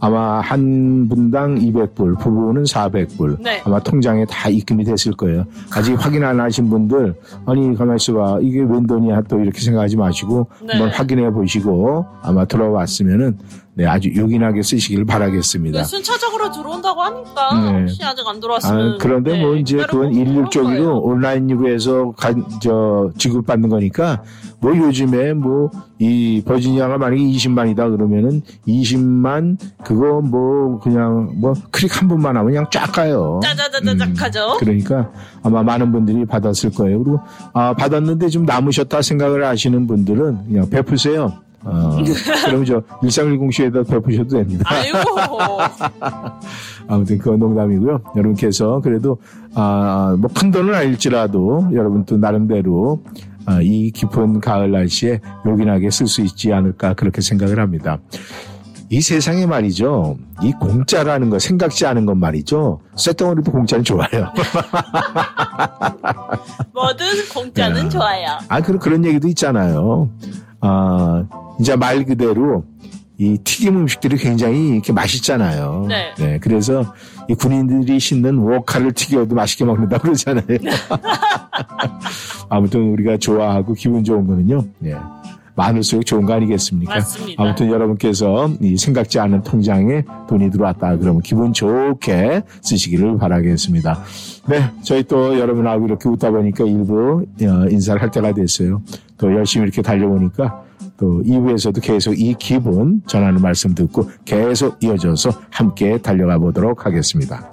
아마 한 분당 200불, 부부는 400불. 네. 아마 통장에 다 입금이 됐을 거예요. 아직 확인 안 하신 분들, 아니, 가만히 있어봐. 이게 웬 돈이야? 또 이렇게 생각하지 마시고, 네. 한번 확인해 보시고, 아마 들어왔으면은, 네, 아주 요긴하게 쓰시길 바라겠습니다. 그 순차적으로 들어온다고 하니까 네. 혹시 아직 안 들어왔으면 아, 그런데 뭐 네, 이제 기다려보고 그건. 일률적으로 온라인으로 가, 저, 지급받는 거니까 뭐 요즘에 뭐 이 버지니아가 만약에 20만이다 그러면은 20만 그거 뭐 그냥 뭐 클릭 한 번만 하면 그냥 쫙 가요. 짜자자자작하죠. 그러니까 아마 많은 분들이 받았을 거예요. 그리고 아, 받았는데 좀 남으셨다 생각을 하시는 분들은 그냥 베푸세요. 어, 그럼 저 1310 쇼에다 베푸셔도 됩니다. 아이고. 아무튼 그건 농담이고요. 여러분께서 그래도 아, 뭐 큰 돈은 아닐지라도 여러분 또 나름대로 아, 이 깊은 가을 날씨에 요긴하게 쓸 수 있지 않을까 그렇게 생각을 합니다. 이 세상에 말이죠. 이 공짜라는 거 생각지 않은 것 말이죠. 쇳덩어리도 공짜는 좋아요. 뭐든 공짜는 네. 좋아요. 아, 그런, 그런 얘기도 있잖아요. 아, 이제 말 그대로 이 튀김 음식들이 굉장히 이렇게 맛있잖아요. 네. 그래서 이 군인들이 신는 워카를 튀겨도 맛있게 먹는다 그러잖아요. 아무튼 우리가 좋아하고 기분 좋은 거는요. 예. 많을수록 좋은 거 아니겠습니까? 맞습니다. 아무튼 여러분께서 이 생각지 않은 통장에 돈이 들어왔다 그러면 기분 좋게 쓰시기를 바라겠습니다. 네, 저희 또 여러분하고 이렇게 웃다 보니까 일부 어, 인사를 할 때가 됐어요. 또 열심히 이렇게 달려보니까 또 2부에서도 계속 이 기분 전하는 말씀 듣고 계속 이어져서 함께 달려가 보도록 하겠습니다.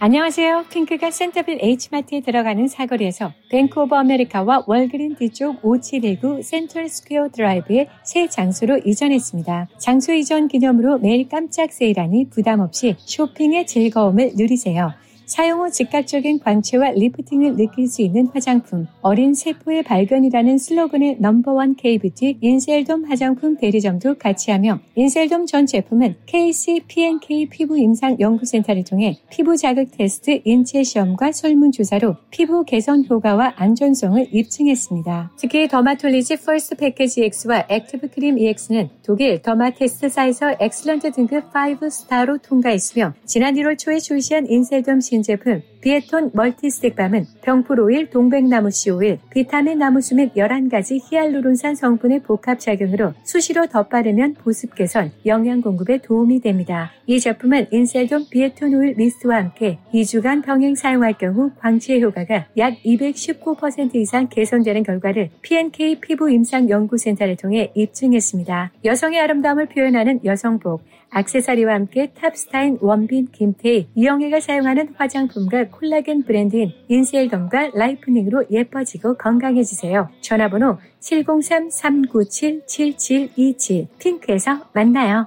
안녕하세요. 핑크가 센터빌 H마트에 들어가는 사거리에서 뱅크 오브 아메리카와 월그린 뒤쪽 5719 센트럴 스퀘어 드라이브의 새 장소로 이전했습니다. 장소 이전 기념으로 매일 깜짝 세일하니 부담 없이 쇼핑의 즐거움을 누리세요. 사용 후 즉각적인 광채와 리프팅을 느낄 수 있는 화장품, 어린 세포의 발견이라는 슬로건의 number one K뷰티 인셀돔 화장품 대리점도 같이 하며 인셀돔 전 제품은 KC PNK 피부 임상 연구센터를 통해 피부 자극 테스트 인체 시험과 설문조사로 피부 개선 효과와 안전성을 입증했습니다. 특히 더마톨리지 퍼스트 패키지 X와 액티브 크림 EX는 독일 더마 테스트사에서 excellent 등급 5 star로 통과했으며 지난 1월 초에 출시한 인셀돔 신 제품 비에톤 멀티스틱밤은 병풀 오일, 동백나무씨 오일, 비타민 나무수 및 11가지 히알루론산 성분의 복합 작용으로 수시로 덧바르면 보습 개선, 영양 공급에 도움이 됩니다. 이 제품은 인셀돔 비에톤 오일 미스트와 함께 2주간 병행 사용할 경우 광채 효과가 약 219% 이상 개선되는 결과를 PNK 피부 임상 연구센터를 통해 입증했습니다. 여성의 아름다움을 표현하는 여성복, 액세서리와 함께 탑스타인 원빈 김태희, 이영애가 사용하는 화장품과 콜라겐 브랜드인 인셀돔과 라이프닝으로 예뻐지고 건강해지세요. 전화번호 703-397-7727 핑크에서 만나요.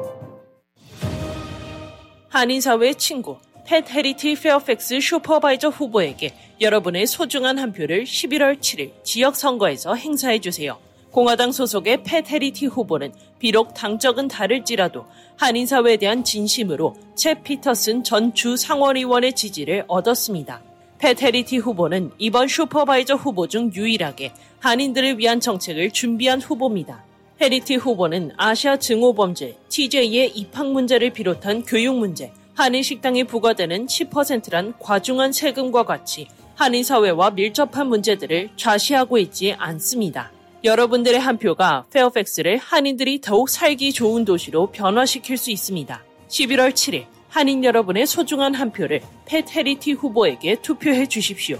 한인사회의 친구 팻 헤리티 페어팩스 supervisor 후보에게 여러분의 소중한 한 표를 11월 7일 지역선거에서 행사해주세요. 공화당 소속의 팻 헤리티 후보는 비록 당적은 다를지라도 한인사회에 대한 진심으로 챕 피터슨 전 주 상원의원의 지지를 얻었습니다. 팻 헤리티 후보는 이번 supervisor 후보 중 유일하게 한인들을 위한 정책을 준비한 후보입니다. 헤리티 후보는 아시아 증오범죄, TJ의 입학 문제를 비롯한 교육 문제, 한인 식당에 부과되는 10%란 과중한 세금과 같이 한인 사회와 밀접한 문제들을 좌시하고 있지 않습니다. 여러분들의 한 표가 페어팩스를 한인들이 더욱 살기 좋은 도시로 변화시킬 수 있습니다. 11월 7일 한인 여러분의 소중한 한 표를 팻 헤리티 후보에게 투표해 주십시오.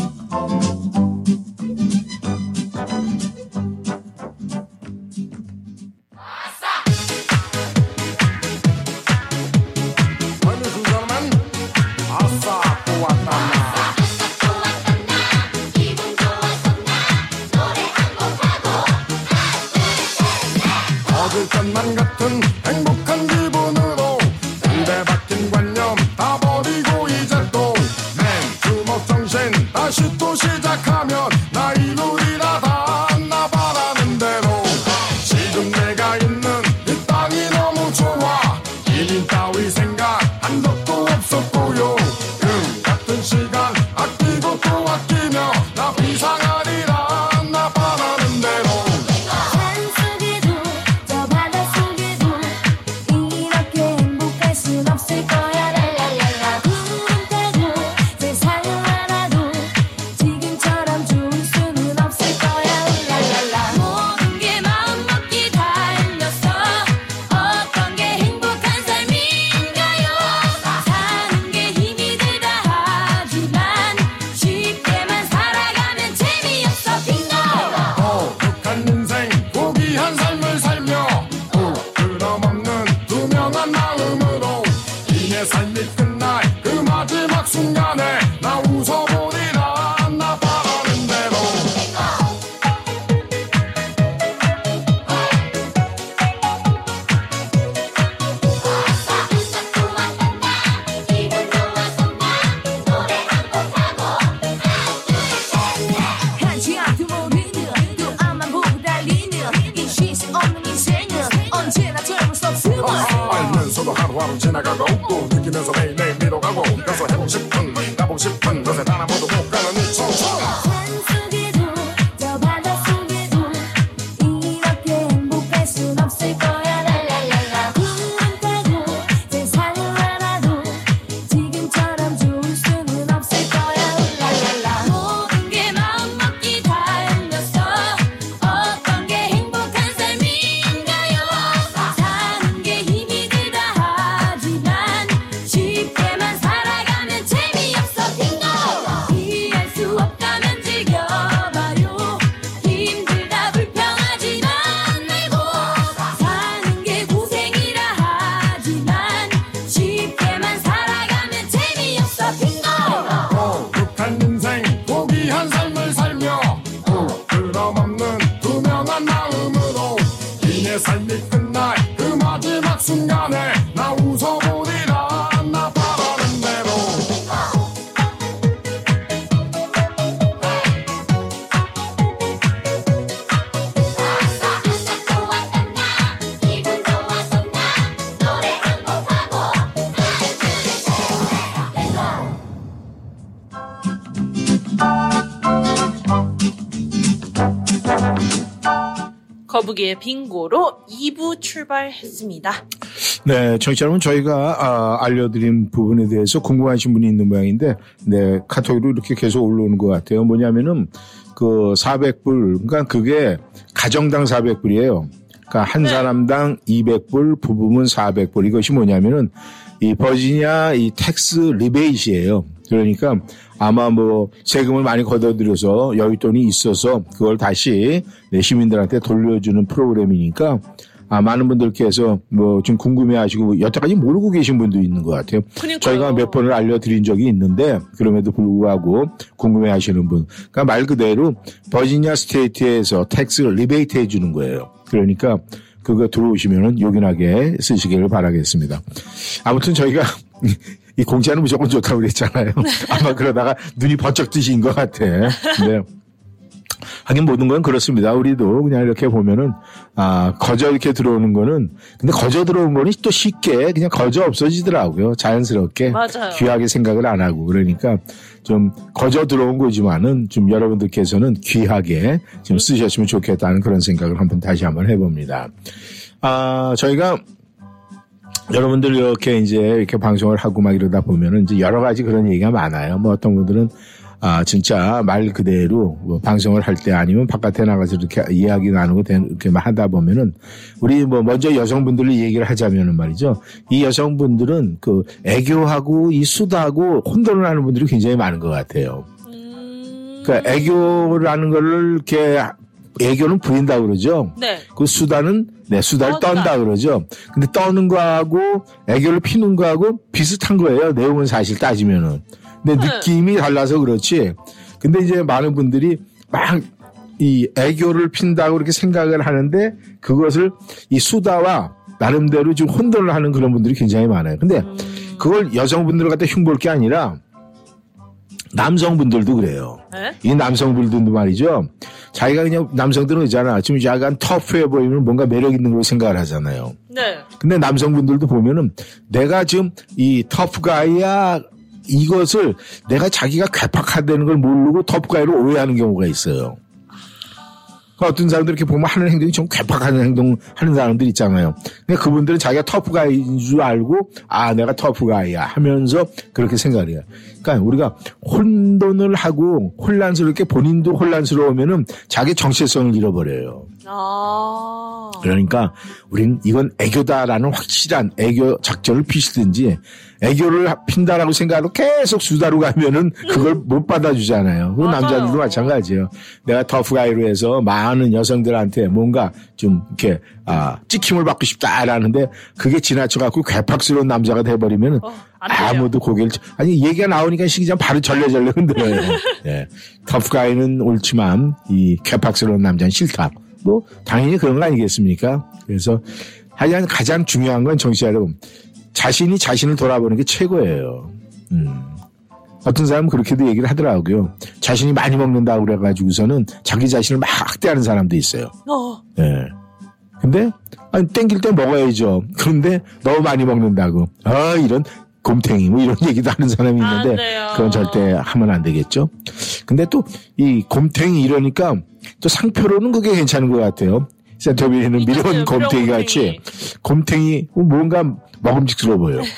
것만 같은 행복한 기분으로 근데 바뀐 관념 다 버리고 이제 또 맨 주먹 정신 다시 또 시작하면 거북이의 빙고로 2부 출발했습니다. 네, 청취자 여러분, 저희가 아, 알려드린 부분에 대해서 궁금하신 분이 있는 모양인데, 네, 카톡으로 이렇게 계속 올라오는 것 같아요. 뭐냐면은, 그 400불, 그러니까 그게 가정당 400불이에요. 그러니까 한 사람당 200불, 부부면 400불. 이것이 뭐냐면은, 이 버지니아 이 tax rebate예요. 그러니까 아마 뭐 세금을 많이 걷어들여서 여윳돈이 있어서 그걸 다시 네, 시민들한테 돌려주는 프로그램이니까 아, 많은 분들께서 뭐좀 궁금해하시고 여태까지 모르고 계신 분도 있는 것 같아요. 그러니까요. 저희가 몇 번을 알려드린 적이 있는데 그럼에도 불구하고 궁금해하시는 분, 그러니까 말 그대로 버지니아 state에서 tax rebate 해주는 거예요. 그러니까 그거 들어오시면은 요긴하게 쓰시기를 바라겠습니다. 아무튼 저희가 이 공짜는 무조건 좋다고 그랬잖아요. 아마 그러다가 눈이 번쩍 뜨신 것 같아. 네. 하긴 모든 건 그렇습니다. 우리도 그냥 이렇게 보면은 아 거저 이렇게 들어오는 거는 근데 거저 들어온 거는 또 쉽게 그냥 거저 없어지더라고요. 자연스럽게 맞아요. 귀하게 생각을 안 하고 그러니까 좀 거저 들어온 거지만은 좀 여러분들께서는 귀하게 좀 쓰셨으면 좋겠다는 그런 생각을 한번 다시 한번 해봅니다. 아 저희가 여러분들 이렇게 이제 이렇게 방송을 하고 막 이러다 보면은 이제 여러 가지 그런 얘기가 많아요. 뭐 어떤 분들은 아 진짜 말 그대로 뭐 방송을 할 때 아니면 바깥에 나가서 이렇게 이야기 나누고 되- 이렇게 막 하다 보면은 우리 뭐 먼저 여성분들을 얘기를 하자면은 말이죠. 이 여성분들은 그 애교하고 이 수다하고 혼돈을 하는 분들이 굉장히 많은 것 같아요. 그러니까 애교라는 거를 이렇게 애교는 부린다 그러죠. 네. 그 수다는 네 수다를 떤다 그러죠. 근데 떠는 거하고 애교를 피는 거하고 비슷한 거예요. 내용은 사실 따지면은. 근데 느낌이 달라서 그렇지. 근데 이제 많은 분들이 막 이 애교를 핀다고 이렇게 생각을 하는데 그것을 이 수다와 나름대로 좀 혼돈을 하는 그런 분들이 굉장히 많아요. 근데 그걸 여성분들 갖다 흉볼 게 아니라 남성분들도 그래요. 네? 이 남성분들도 말이죠. 자기가 그냥 남성들은 있잖아. 지금 약간 터프해 보이면 뭔가 매력 있는 걸로 생각을 하잖아요. 네. 근데 남성분들도 보면은 내가 지금 이 터프가이야 이것을 내가 자기가 괴팍하다는 걸 모르고 터프가이로 오해하는 경우가 있어요. 그 어떤 사람들 이렇게 보면 하는 행동이 좀 괴팍하는 행동 하는 사람들 있잖아요. 근데 그분들은 자기가 터프가이인 줄 알고 아 내가 터프가이야 하면서 그렇게 생각을 해요. 그러니까 우리가 혼돈을 하고 혼란스럽게 본인도 혼란스러우면은 자기 정체성을 잃어버려요. 아. 그러니까 우린 이건 애교다라는 확실한 애교 작전을 피시든지 애교를 핀다라고 생각하고 계속 수다로 가면은 그걸 못 받아주잖아요. 그 남자들도 마찬가지예요. 내가 터프가이로 해서 많은 여성들한테 뭔가 좀 이렇게 아 찍힘을 받고 싶다라는데 그게 지나쳐갖고 괴팍스러운 남자가 돼버리면 아무도 고개를 쳐- 아니 얘기가 나오니까 시기장 바로 절레절레 흔들어요. 예. 터프가이는 옳지만 이 괴팍스러운 남자는 싫다. 뭐 당연히 그런 거 아니겠습니까? 그래서 하여간 가장 중요한 건 정치 여러분 자신이 자신을 돌아보는 게 최고예요. 음. 어떤 사람은 그렇게도 얘기를 하더라고요. 자신이 많이 먹는다고 그래가지고서는 자기 자신을 막 학대하는 사람도 있어요. 어. 예. 근데, 아니, 땡길 때 먹어야죠. 그런데 너무 많이 먹는다고. 아, 이런 곰탱이, 뭐 이런 얘기도 하는 사람이 있는데, 그건 절대 하면 안 되겠죠. 근데 또, 이 곰탱이 이러니까, 또 상표로는 그게 괜찮은 것 같아요. 센터빌에는 미련 곰탱이 같이, 곰탱이, 뭔가 먹음직스러워 보여요.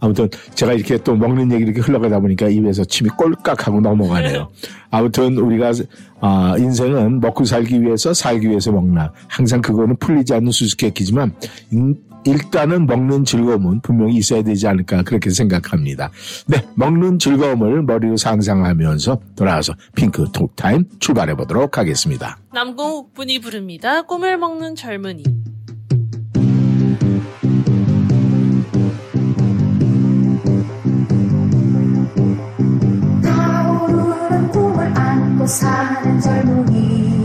아무튼 제가 이렇게 또 먹는 얘기 이렇게 흘러가다 보니까 입에서 침이 꼴깍 하고 넘어가네요. 아무튼 우리가 아, 인생은 먹고 살기 위해서 살기 위해서 먹나 항상 그거는 풀리지 않는 수수께끼지만 인- 일단은 먹는 즐거움은 분명히 있어야 되지 않을까 그렇게 생각합니다. 네, 먹는 즐거움을 머리로 상상하면서 돌아와서 핑크 톡타임 출발해 보도록 하겠습니다. 남궁욱 분이 부릅니다. 꿈을 먹는 젊은이. 사는 젊은이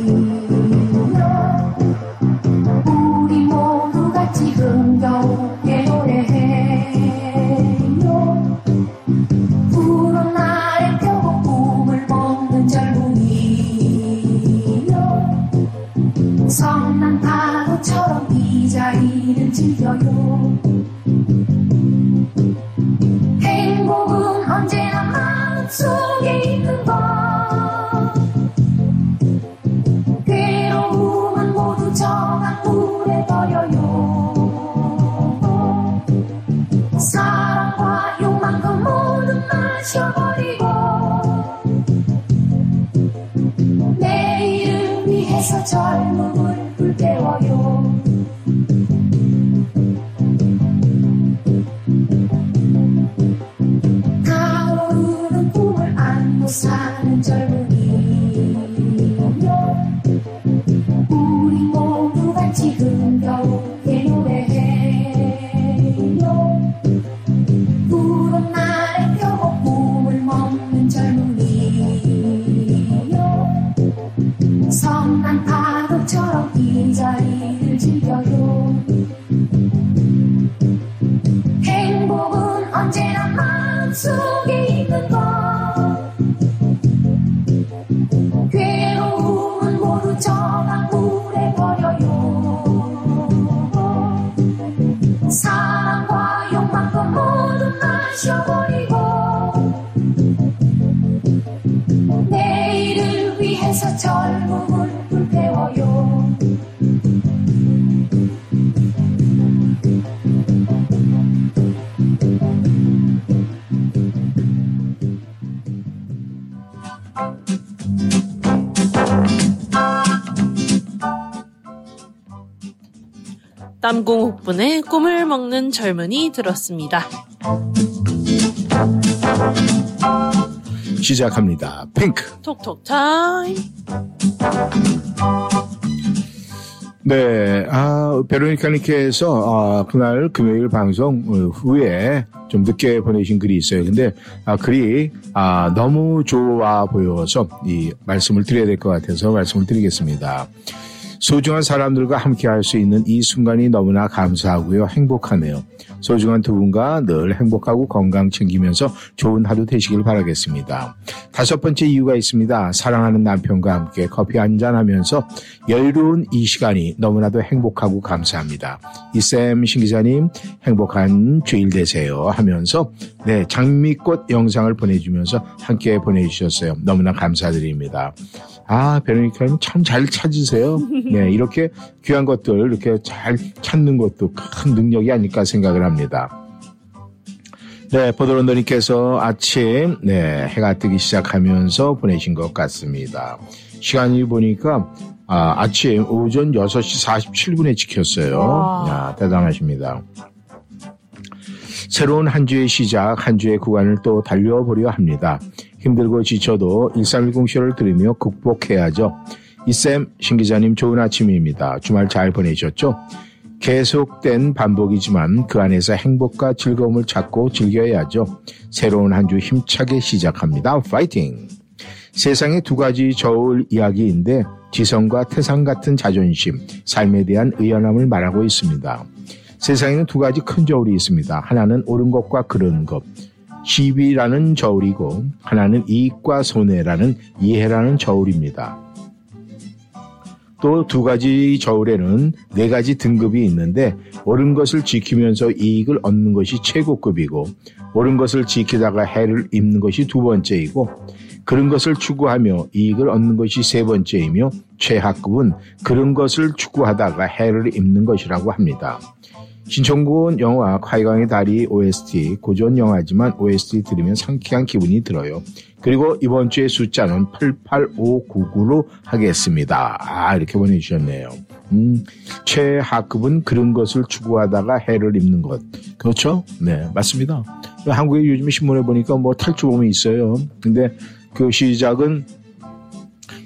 남궁옥분의 꿈을 먹는 젊은이 들었습니다. 시작합니다. 핑크. 톡톡 타임. 네, 아, 베로니카님께서, 아, 그날 금요일 방송 어, 후에 좀 늦게 보내신 글이 있어요. 근데, 아, 글이, 아, 너무 좋아 보여서 이 말씀을 드려야 될 것 같아서 말씀을 드리겠습니다. 소중한 사람들과 함께 할 수 있는 이 순간이 너무나 감사하고요. 행복하네요. 소중한 두 분과 늘 행복하고 건강 챙기면서 좋은 하루 되시길 바라겠습니다. 다섯 번째 이유가 있습니다. 사랑하는 남편과 함께 커피 한잔 하면서 여유로운 이 시간이 너무나도 행복하고 감사합니다. 이쌤 신기자님 행복한 주일 되세요 하면서 네 장미꽃 영상을 보내주면서 함께 보내주셨어요. 너무나 감사드립니다. 아, 베로니카님 참 잘 찾으세요. 네, 이렇게 귀한 것들 이렇게 잘 찾는 것도 큰 능력이 아닐까 생각을 합니다. 네, 보도런더님께서 아침, 네, 해가 뜨기 시작하면서 보내신 것 같습니다. 시간이 보니까, 아, 아침 오전 6시 47분에 찍혔어요. 와. 야, 대단하십니다. 새로운 한 주의 시작, 한 주의 구간을 또 달려보려 합니다. 힘들고 지쳐도 1310 쇼를 들으며 극복해야죠. 이쌤, 신 기자님 좋은 아침입니다. 주말 잘 보내셨죠? 계속된 반복이지만 그 안에서 행복과 즐거움을 찾고 즐겨야죠. 새로운 한 주 힘차게 시작합니다. 파이팅! 세상에 두 가지 저울 이야기인데 지성과 태산 같은 자존심, 삶에 대한 의연함을 말하고 있습니다. 세상에는 두 가지 큰 저울이 있습니다. 하나는 옳은 것과 그른 것, 시비라는 저울이고 하나는 이익과 손해라는 이해라는 저울입니다. 또 두 가지 저울에는 네 가지 등급이 있는데 옳은 것을 지키면서 이익을 얻는 것이 최고급이고 옳은 것을 지키다가 해를 입는 것이 두 번째이고 그런 것을 추구하며 이익을 얻는 것이 세 번째이며 최하급은 그런 것을 추구하다가 해를 입는 것이라고 합니다. 신청군 영화 콰이강의 다리 OST 고전 영화지만 OST 들으면 상쾌한 기분이 들어요. 그리고 이번 주의 숫자는 88599로 하겠습니다. 아 이렇게 보내주셨네요. 음, 최하급은 그런 것을 추구하다가 해를 입는 것. 그렇죠? 네 맞습니다. 한국에 요즘 신문에 보니까 뭐 탈주범이 있어요. 근데 그 시작은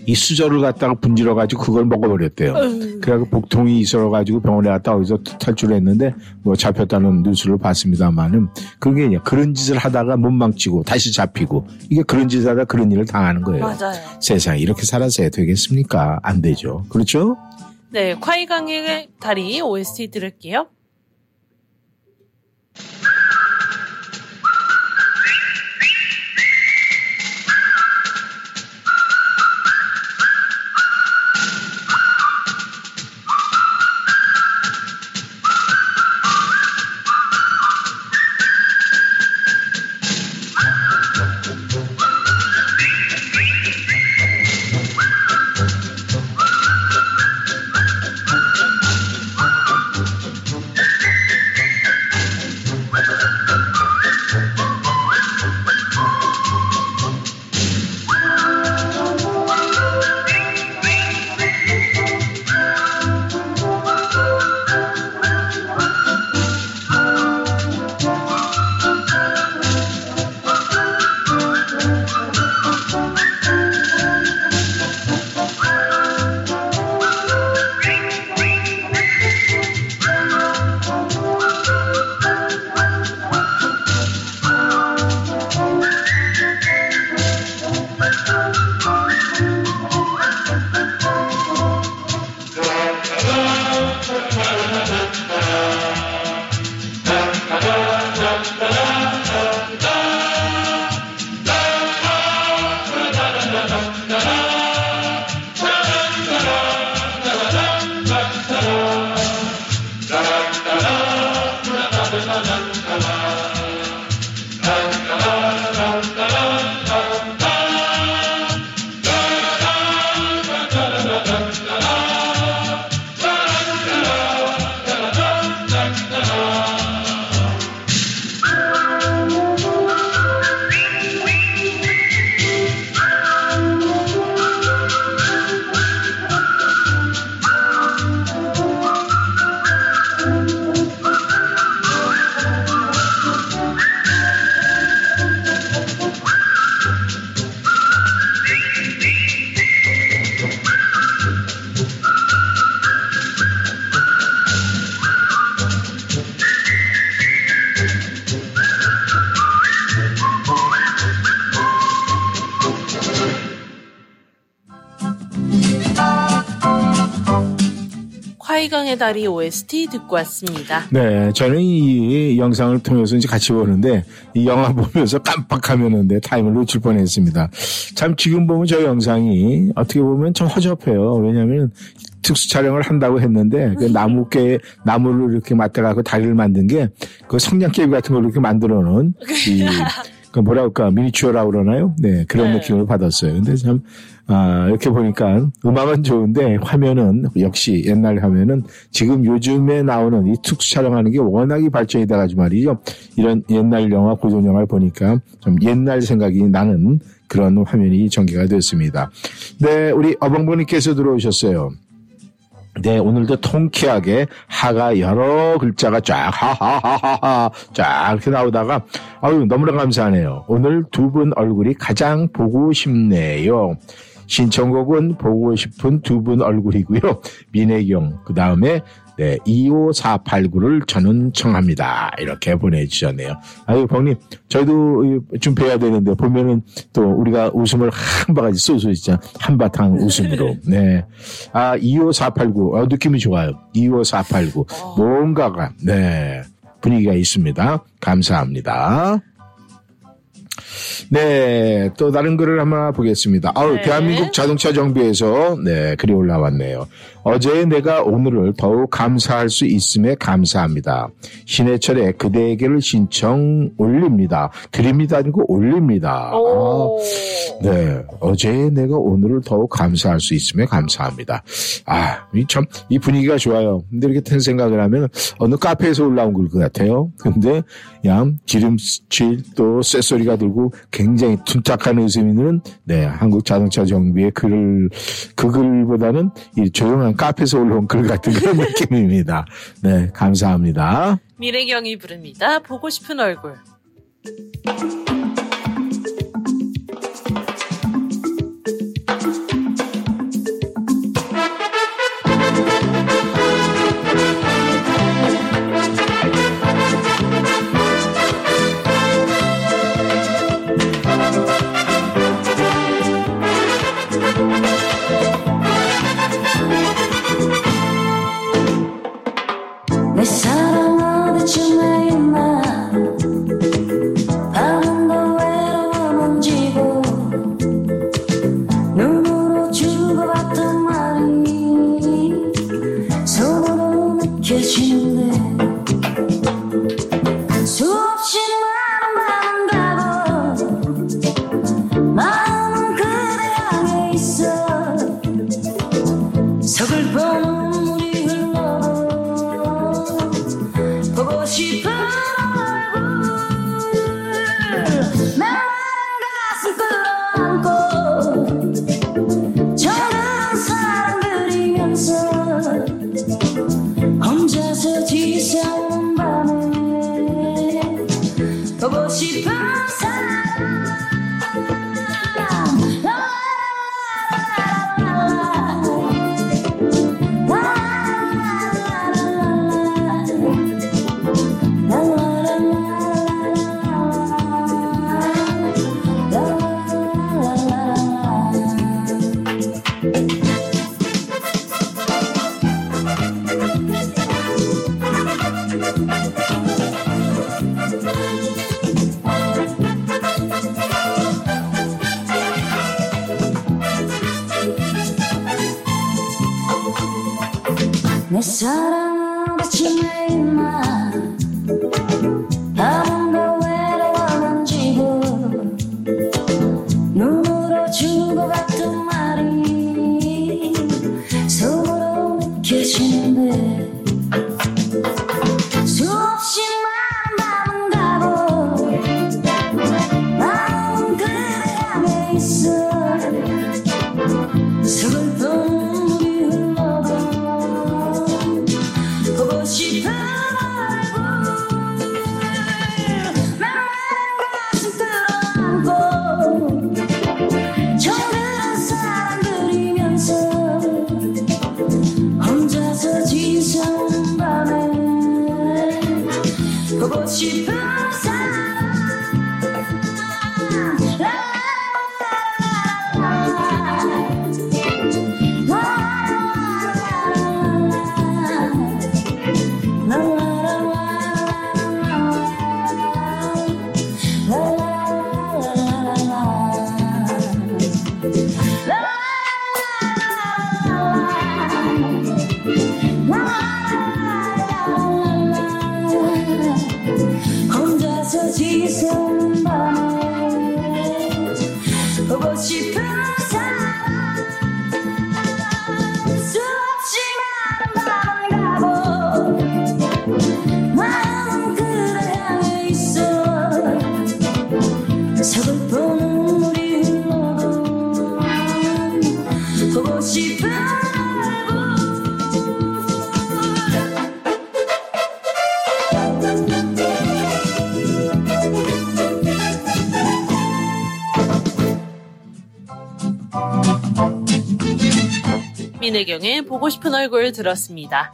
이 수저를 갖다가 분질러 가지고 그걸 먹어버렸대요. 그래갖고 복통이 있어가지고 병원에 갔다 거기서 탈출을 했는데 뭐 잡혔다는 뉴스를 봤습니다만은 그게 그냥 그런 짓을 하다가 못 망치고 다시 잡히고 이게 그런 짓을 하다 그런 일을 당하는 거예요. 맞아요. 세상에 이렇게 살아서야 되겠습니까? 안 되죠. 그렇죠? 네, 콰이강의 다리 OST 들을게요. 콰이강의 다리 OST 듣고 왔습니다. 네, 저는 이 영상을 통해서 이제 같이 보는데 이 영화 보면서 깜빡하면은 내 타임을 놓칠 뻔했습니다. 참 지금 보면 저 영상이 어떻게 보면 좀 허접해요. 왜냐하면 특수 촬영을 한다고 했는데 그 나무깨 나무를 이렇게 맞대갖고 다리를 만든 게 그 성냥개비 같은 걸 이렇게 만들어 놓은 이 그 뭐라 할까 미니추어라고 그러나요? 네 그런 네. 느낌을 받았어요. 근데 참 아, 이렇게 보니까 음악은 좋은데 화면은 역시 옛날 화면은 지금 요즘에 나오는 이 특수 촬영하는 게 워낙에 발전이 돼가지고 말이죠. 이런 옛날 영화 고전 영화를 보니까 좀 옛날 생각이 나는 그런 화면이 전개가 됐습니다. 네, 우리 어벙버님께서 들어오셨어요. 네, 오늘도 통쾌하게 하가 여러 글자가 쫙 하하하하하 쫙 이렇게 나오다가 아유 너무나 감사하네요. 오늘 두 분 얼굴이 가장 보고 싶네요. 신청곡은 보고 싶은 두 분 얼굴이고요. 민혜경 그 다음에 네 25489를 저는 청합니다. 이렇게 보내주셨네요. 아유 벙님 저희도 좀 뵈야 되는데 보면은 또 우리가 웃음을 한 바가지 쏘쏘 진짜 한바탕 웃음으로 네. 아, 25489. 어, 느낌이 좋아요. 25489. 뭔가가, 네. 분위기가 있습니다. 감사합니다. 네, 또 다른 글을 한번 보겠습니다. 아우, 네. 대한민국 자동차 정비에서 네, 글이 올라왔네요. 어제 내가 오늘을 더욱 감사할 수 있음에 감사합니다. 신해철의 그대에게를 신청 올립니다. 드립니다 아니고 올립니다. 아, 네, 어제 내가 오늘을 더욱 감사할 수 있음에 감사합니다. 아, 이 참, 이 분위기가 좋아요. 근데 이렇게 튼 생각을 하면 어느 카페에서 올라온 걸 것 같아요. 근데 양 기름칠 또 쇳소리가 들고 굉장히 둔탁한 웃음이 있는 네, 한국 자동차 정비의 글을 그 글보다는 이 조용한 카페에서 올라온 글 같은 그런 느낌입니다. 네, 감사합니다. 미래경이 부릅니다. 보고 싶은 얼굴. she passed. 민혜경의 보고 싶은 얼굴 들었습니다.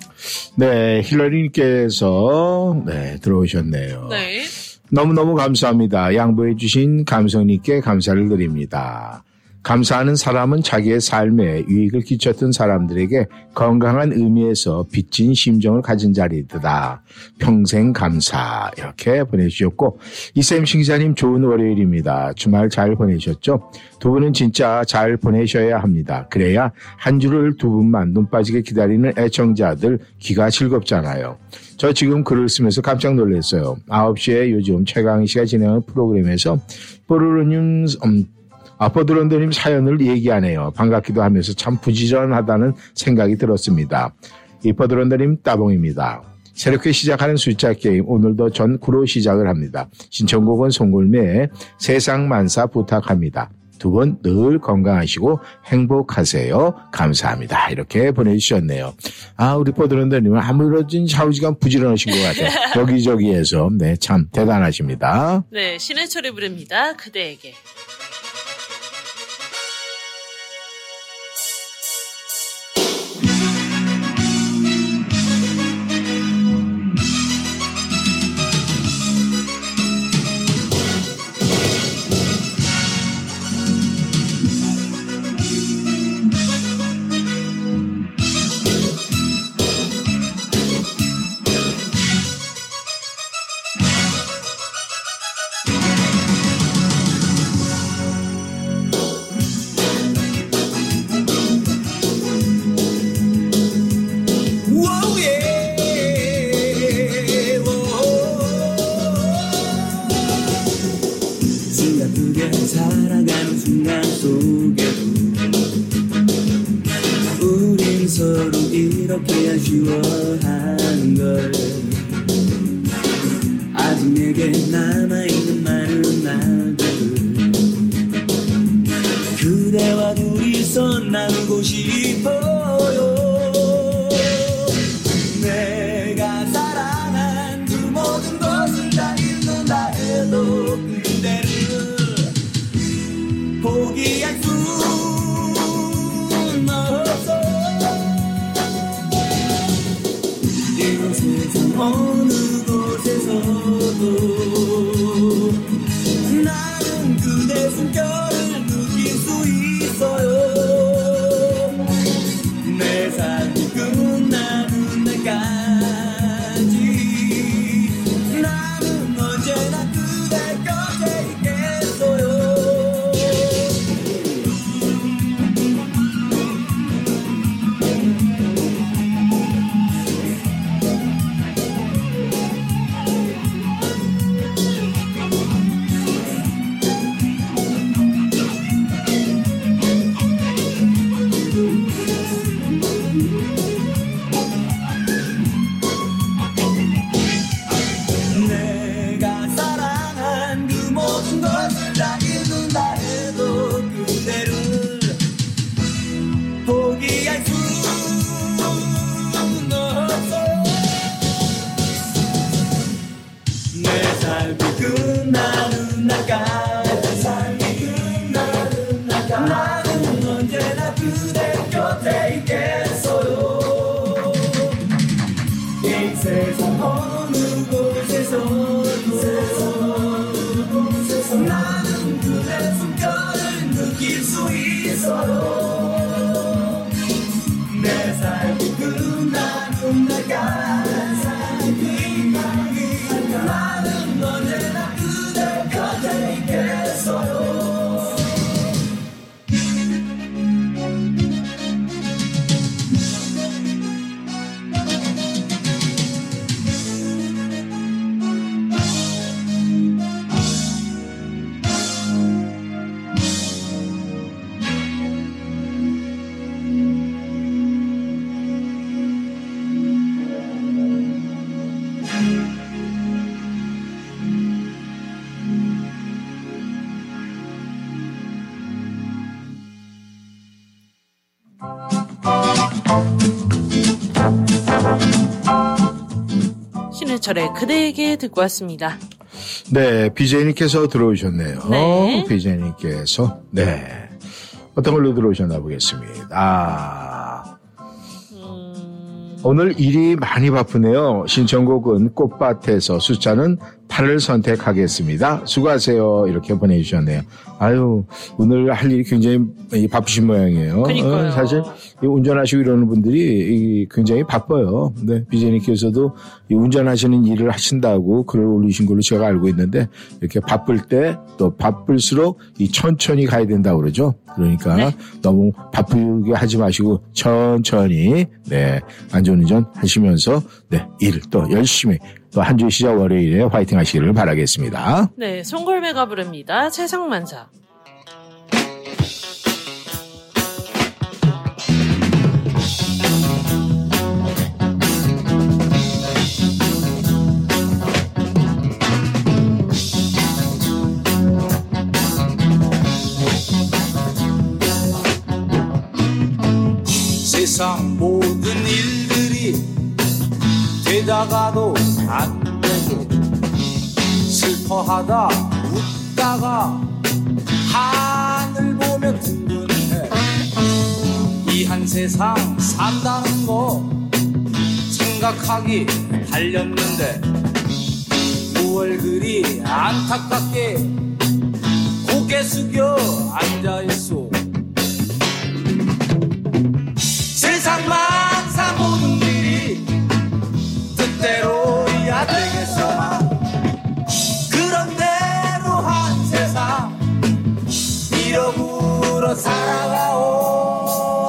네, 힐러리님께서 네, 들어오셨네요. 네. 너무너무 감사합니다. 양보해주신 감성님께 감사를 드립니다. 감사하는 사람은 자기의 삶에 유익을 끼쳤던 사람들에게 건강한 의미에서 빚진 심정을 가진 자리다. 평생 감사. 이렇게 보내주셨고, 이쌤 신기자님 좋은 월요일입니다. 주말 잘 보내셨죠? 두 분은 진짜 잘 보내셔야 합니다. 그래야 한 주를 두 분만 눈 빠지게 기다리는 애청자들 귀가 즐겁잖아요. 저 지금 글을 쓰면서 깜짝 놀랐어요. 9시에 요즘 최강희 씨가 진행하는 프로그램에서 뽀로로님, 음, 아, 버드런더님 사연을 얘기하네요. 반갑기도 하면서 참 부지런하다는 생각이 들었습니다. 이 버드런더님 따봉입니다. 새롭게 시작하는 숫자 게임 오늘도 전 구로 시작을 합니다. 신청곡은 송골매의 세상 만사 부탁합니다. 두 분 늘 건강하시고 행복하세요. 감사합니다. 이렇게 보내주셨네요. 아, 우리 버드런더님은 아무런 샤우지간 부지런하신 것 같아요. 여기저기에서. 네, 참 대단하십니다. 네, 신해철이 부릅니다. 그대에게. 신해철의 그대에게 듣고 왔습니다. 네, BJ님께서 들어오셨네요. 네. BJ님께서. 네. 어떤 걸로 들어오셨나 보겠습니다. 아. 오늘 일이 많이 바쁘네요. 신청곡은 꽃밭에서 숫자는 8을 선택하겠습니다. 수고하세요. 이렇게 보내주셨네요. 아유, 오늘 할 일이 굉장히 바쁘신 모양이에요. 그러니까요. 어, 사실 이 운전하시고 이러는 분들이 이 굉장히 바빠요. 네, 비제님께서도 이 운전하시는 일을 하신다고 글을 올리신 걸로 제가 알고 있는데 이렇게 바쁠 때 또 바쁠수록 이 천천히 가야 된다고 그러죠. 그러니까 네. 너무 바쁘게 하지 마시고 천천히 네 안전운전 하시면서 네일또 열심히 또 한 주 시작 월요일에 화이팅 하시기를 바라겠습니다. 네, 송골매가 부릅니다. 세상만사. 세상 모든 일들이 되다가도 안 되고 슬퍼하다 웃다가 하늘 보며 든든해. 이 한 세상 산다는 거 생각하기 달렸는데 무얼 그리 안타깝게 고개 숙여 앉아있소 가오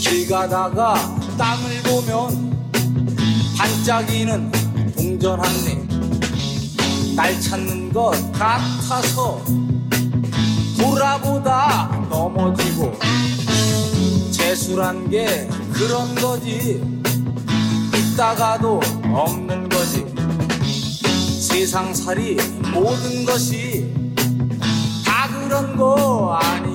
길 가다가 땅을 보면 반짝이는 동전한네 날 찾는 것 같아서 돌아보다 넘어지고 재수란 게 그런 거지. 있다가도 없는 거지. 세상살이 모든 것이 다 그런 거 아니요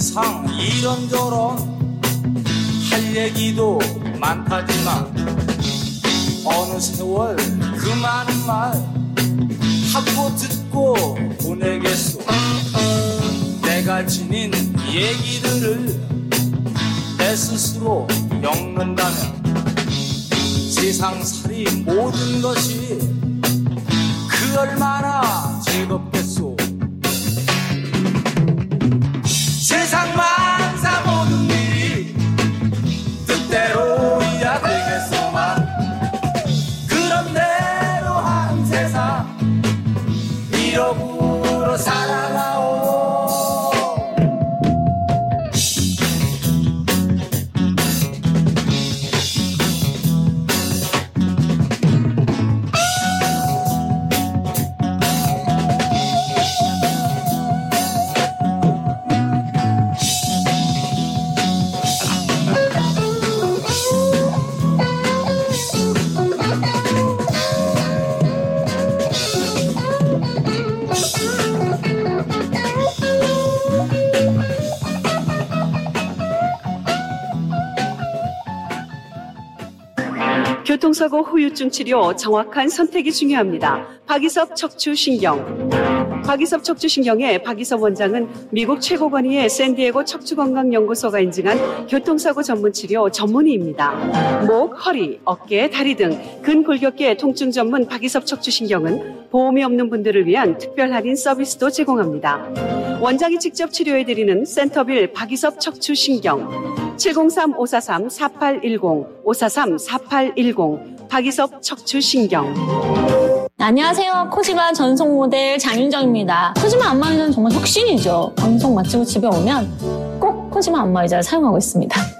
세상 이런저런 할 얘기도 많다지만 어느 세월 그 많은 말 하고 듣 듣고 보내겠소. 내가 지닌 얘기들을 내 스스로 엮는다면 세상살이 모든 것이 교통사고 후유증 치료 정확한 선택이 중요합니다. 박이섭 척추신경. 박이섭 척추신경의 박이섭 원장은 미국 최고 권위의 샌디에고 척추건강연구소가 인증한 교통사고 전문 치료 전문의입니다. 목, 허리, 어깨, 다리 등 근골격계 통증 전문 박이섭 척추신경은 보험이 없는 분들을 위한 특별 할인 서비스도 제공합니다. 원장이 직접 치료해드리는 센터빌 박이섭 척추신경 703-543-4810 543-4810 박이섭 척추신경 안녕하세요. 코지마 전속 모델 장윤정입니다. 코지마 안마의자는 정말 혁신이죠. 방송 마치고 집에 오면 꼭 코지마 안마의자를 사용하고 있습니다.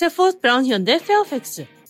세포스 브라운 현대 페어팩스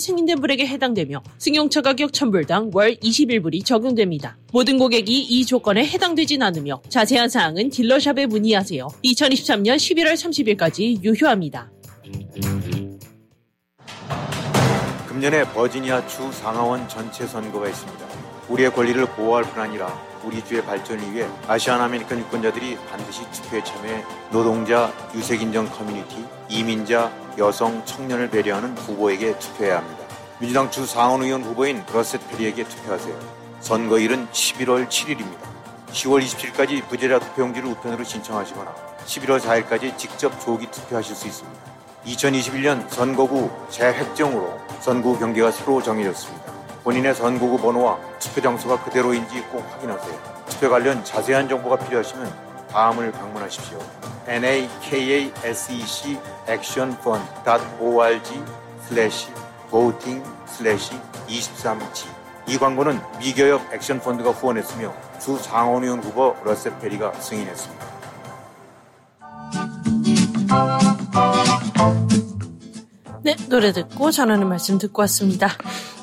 승인된 분에게 해당되며 승용차 가격 1000불당 월 21불이 적용됩니다. 모든 고객이 이 조건에 해당되진 않으며 자세한 사항은 dealer shop에 문의하세요. 2023년 11월 30일까지 유효합니다. 금년에 버지니아 주 상하원 전체 선거가 있습니다. 우리의 권리를 보호할 뿐 아니라 우리 주의 발전을 위해 Asian American 유권자들이 반드시 투표에 참여해 노동자, 유색인종 커뮤니티, 이민자, 여성, 청년을 배려하는 후보에게 투표해야 합니다. 민주당 주 상원 의원 후보인 러셋 페리에게 투표하세요. 선거일은 11월 7일입니다. 10월 27일까지 부재자 투표용지를 우편으로 신청하시거나 11월 4일까지 직접 조기 투표하실 수 있습니다. 2021년 선거구 재획정으로 선거구 경계가 새로 정해졌습니다. 본인의 선거구 번호와 투표 장소가 그대로인지 꼭 확인하세요. 투표 관련 자세한 정보가 필요하시면 다음을 방문하십시오. nakasec actionfund.org slash voting slash 23G 이 광고는 미교역 액션펀드가 후원했으며 주 상원의원 후보 러셀 페리가 승인했습니다. 노래 듣고 전하는 말씀 듣고 왔습니다.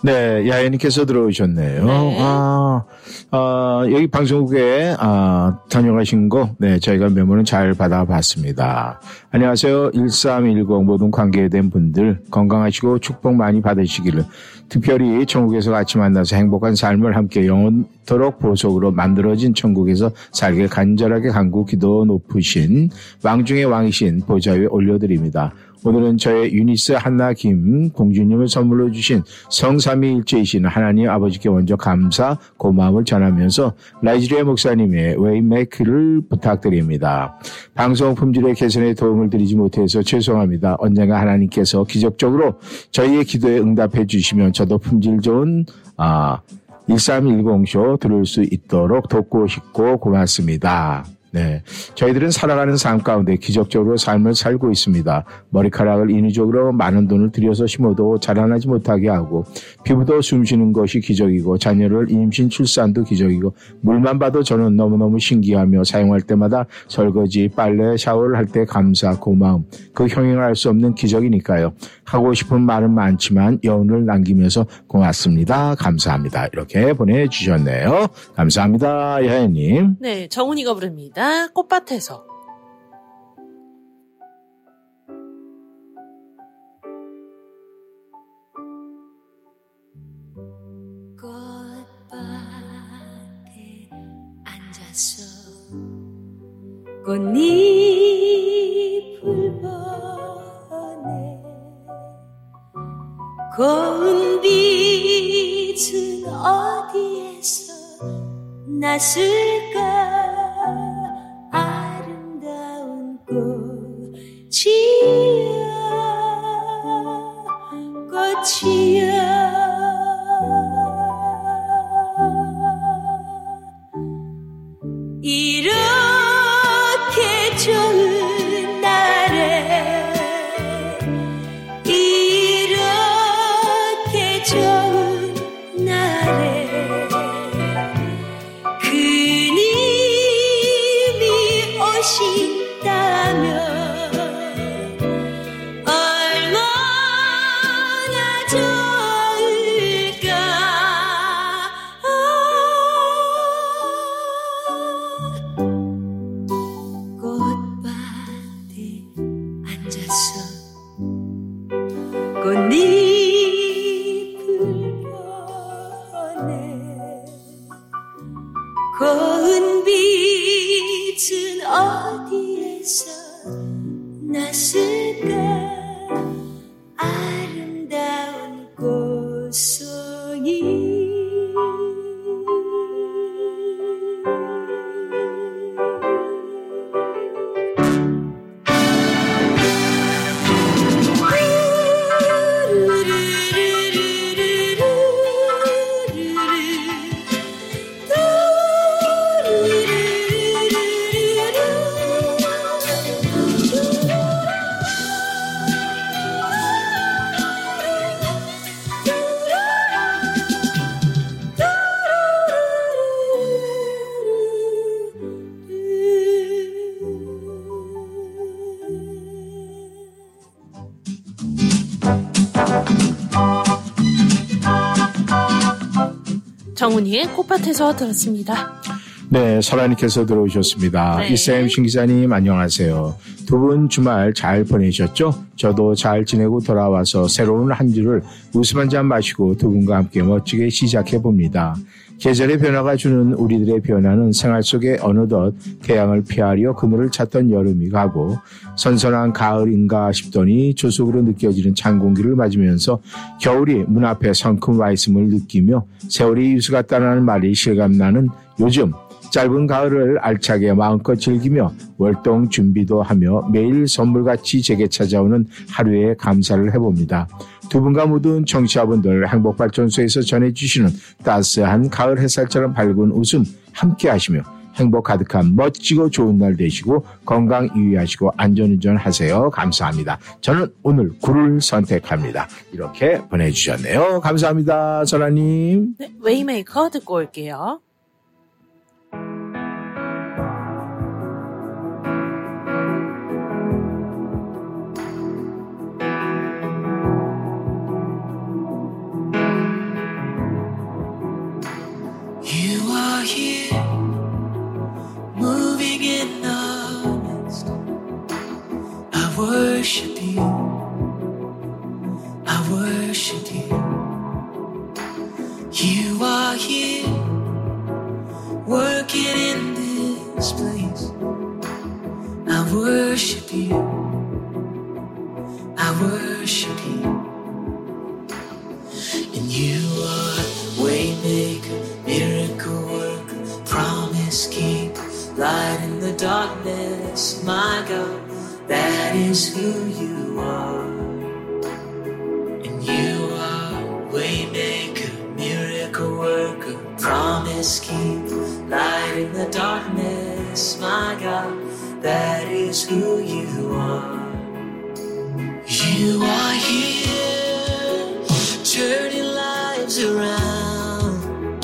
네, 야연님께서 들어오셨네요. 네. 아, 아, 여기 방송국에 아, 다녀가신 거, 네, 저희가 메모는 잘 받아봤습니다. 안녕하세요. 1310 모든 관계된 분들 건강하시고 축복 많이 받으시기를 특별히 천국에서 같이 만나서 행복한 삶을 함께 영원토록 보석으로 만들어진 천국에서 살길 간절하게 간구 기도 높으신 왕중의 왕이신 보좌 위에 올려드립니다. 오늘은 저의 유니스 한나 김 공주님을 선물로 주신 성삼위일체이신 하나님 아버지께 먼저 감사 고마움을 전하면서 라이즈리아 목사님의 Way Maker를 부탁드립니다. 방송 품질의 개선에 도움을 드리지 못해서 죄송합니다. 언젠가 하나님께서 기적적으로 저희의 기도에 응답해 주시면 저도 품질 좋은 아 1310쇼 들을 수 있도록 돕고 싶고 고맙습니다. 네. 저희들은 살아가는 삶 가운데 기적적으로 삶을 살고 있습니다. 머리카락을 인위적으로 많은 돈을 들여서 심어도 자라나지 못하게 하고 피부도 숨쉬는 것이 기적이고 자녀를 임신 출산도 기적이고 물만 봐도 저는 너무너무 신기하며 사용할 때마다 설거지, 빨래, 샤워를 할 때 감사, 고마움 그 형용할 수 없는 기적이니까요. 하고 싶은 말은 많지만 여운을 남기면서 고맙습니다. 감사합니다. 이렇게 보내주셨네요. 감사합니다. 여혜님. 네, 정훈이가 부릅니다. 꽃밭에서. 꽃밭에 앉아서 꽃잎을 보네 고운 빛은 어디에서 났을까 꽃이야 꽃이야. 이렇 꽃잎 꽃밭에서 들었습니다. 네, 설아님께서 들어오셨습니다. 네. 이쌤 신 기자님 안녕하세요. 두 분 주말 잘 보내셨죠? 저도 잘 지내고 돌아와서 새로운 한 주를 웃음 한 잔 마시고 두 분과 함께 멋지게 시작해 봅니다. 계절의 변화가 주는 우리들의 변화는 생활 속에 어느덧 태양을 피하려 그늘을 찾던 여름이 가고 선선한 가을인가 싶더니 조속으로 느껴지는 찬 공기를 맞으면서 겨울이 문 앞에 성큼 와 있음을 느끼며 세월이 유수 같다는 말이 실감나는 요즘 짧은 가을을 알차게 마음껏 즐기며 월동 준비도 하며 매일 선물같이 제게 찾아오는 하루에 감사를 해봅니다. 두 분과 모든 청취자분들 행복발전소에서 전해주시는 따스한 가을 햇살처럼 밝은 웃음 함께 하시며 행복 가득한 멋지고 좋은 날 되시고 건강 유의하시고 안전운전 하세요. 감사합니다. 저는 오늘 굴을 선택합니다. 이렇게 보내주셨네요. 감사합니다. 설아님. 네, 웨이메이커 듣고 올게요. Worship you. I worship you. You are here, working in this place. I worship you. I worship you. And you are waymaker, miracle worker, promise keeper, light in the darkness, my God, that is who you are. And you are waymaker, miracle worker, promise keeper, Light in the darkness, my God, that is who you are. You are here, turning lives around.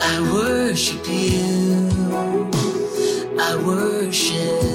I worship you. I worship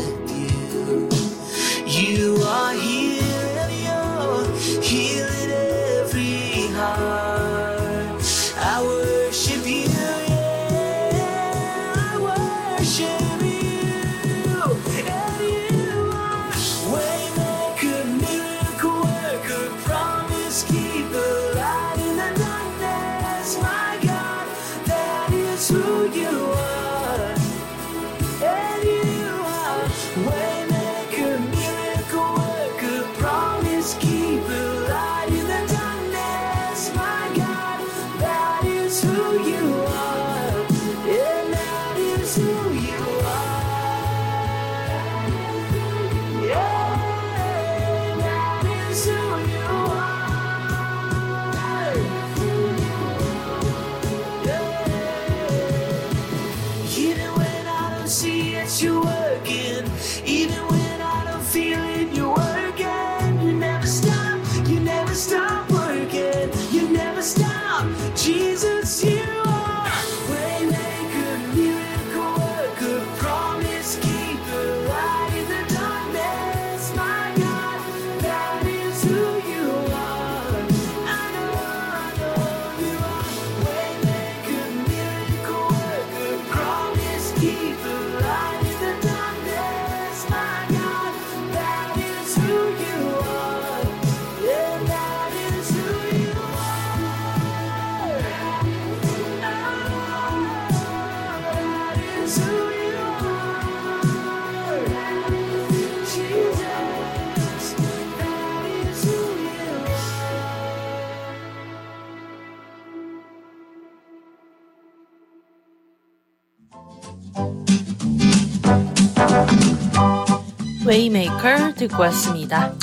Way Maker 듣고 왔습니다.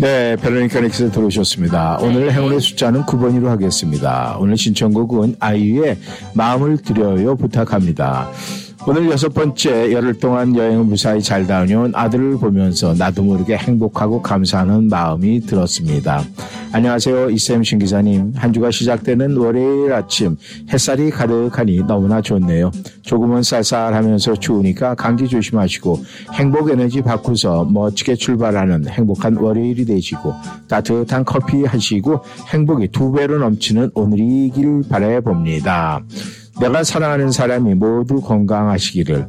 네, 베로니카 닉스 들어오셨습니다. 오늘 행운의 숫자는 9번으로 하겠습니다. 오늘 신청곡은 아이유의 마음을 드려요 부탁합니다. 오늘 여섯 번째 열흘 동안 여행을 무사히 잘 다녀온 아들을 보면서 나도 모르게 행복하고 감사하는 마음이 들었습니다. 안녕하세요. 이쌤 신 기자님. 한 주가 시작되는 월요일 아침 햇살이 가득하니 너무나 좋네요. 조금은 쌀쌀하면서 추우니까 감기 조심하시고 행복 에너지 받고서 멋지게 출발하는 행복한 월요일이 되시고 따뜻한 커피 하시고 행복이 두 배로 넘치는 오늘이길 바라봅니다. 내가 사랑하는 사람이 모두 건강하시기를,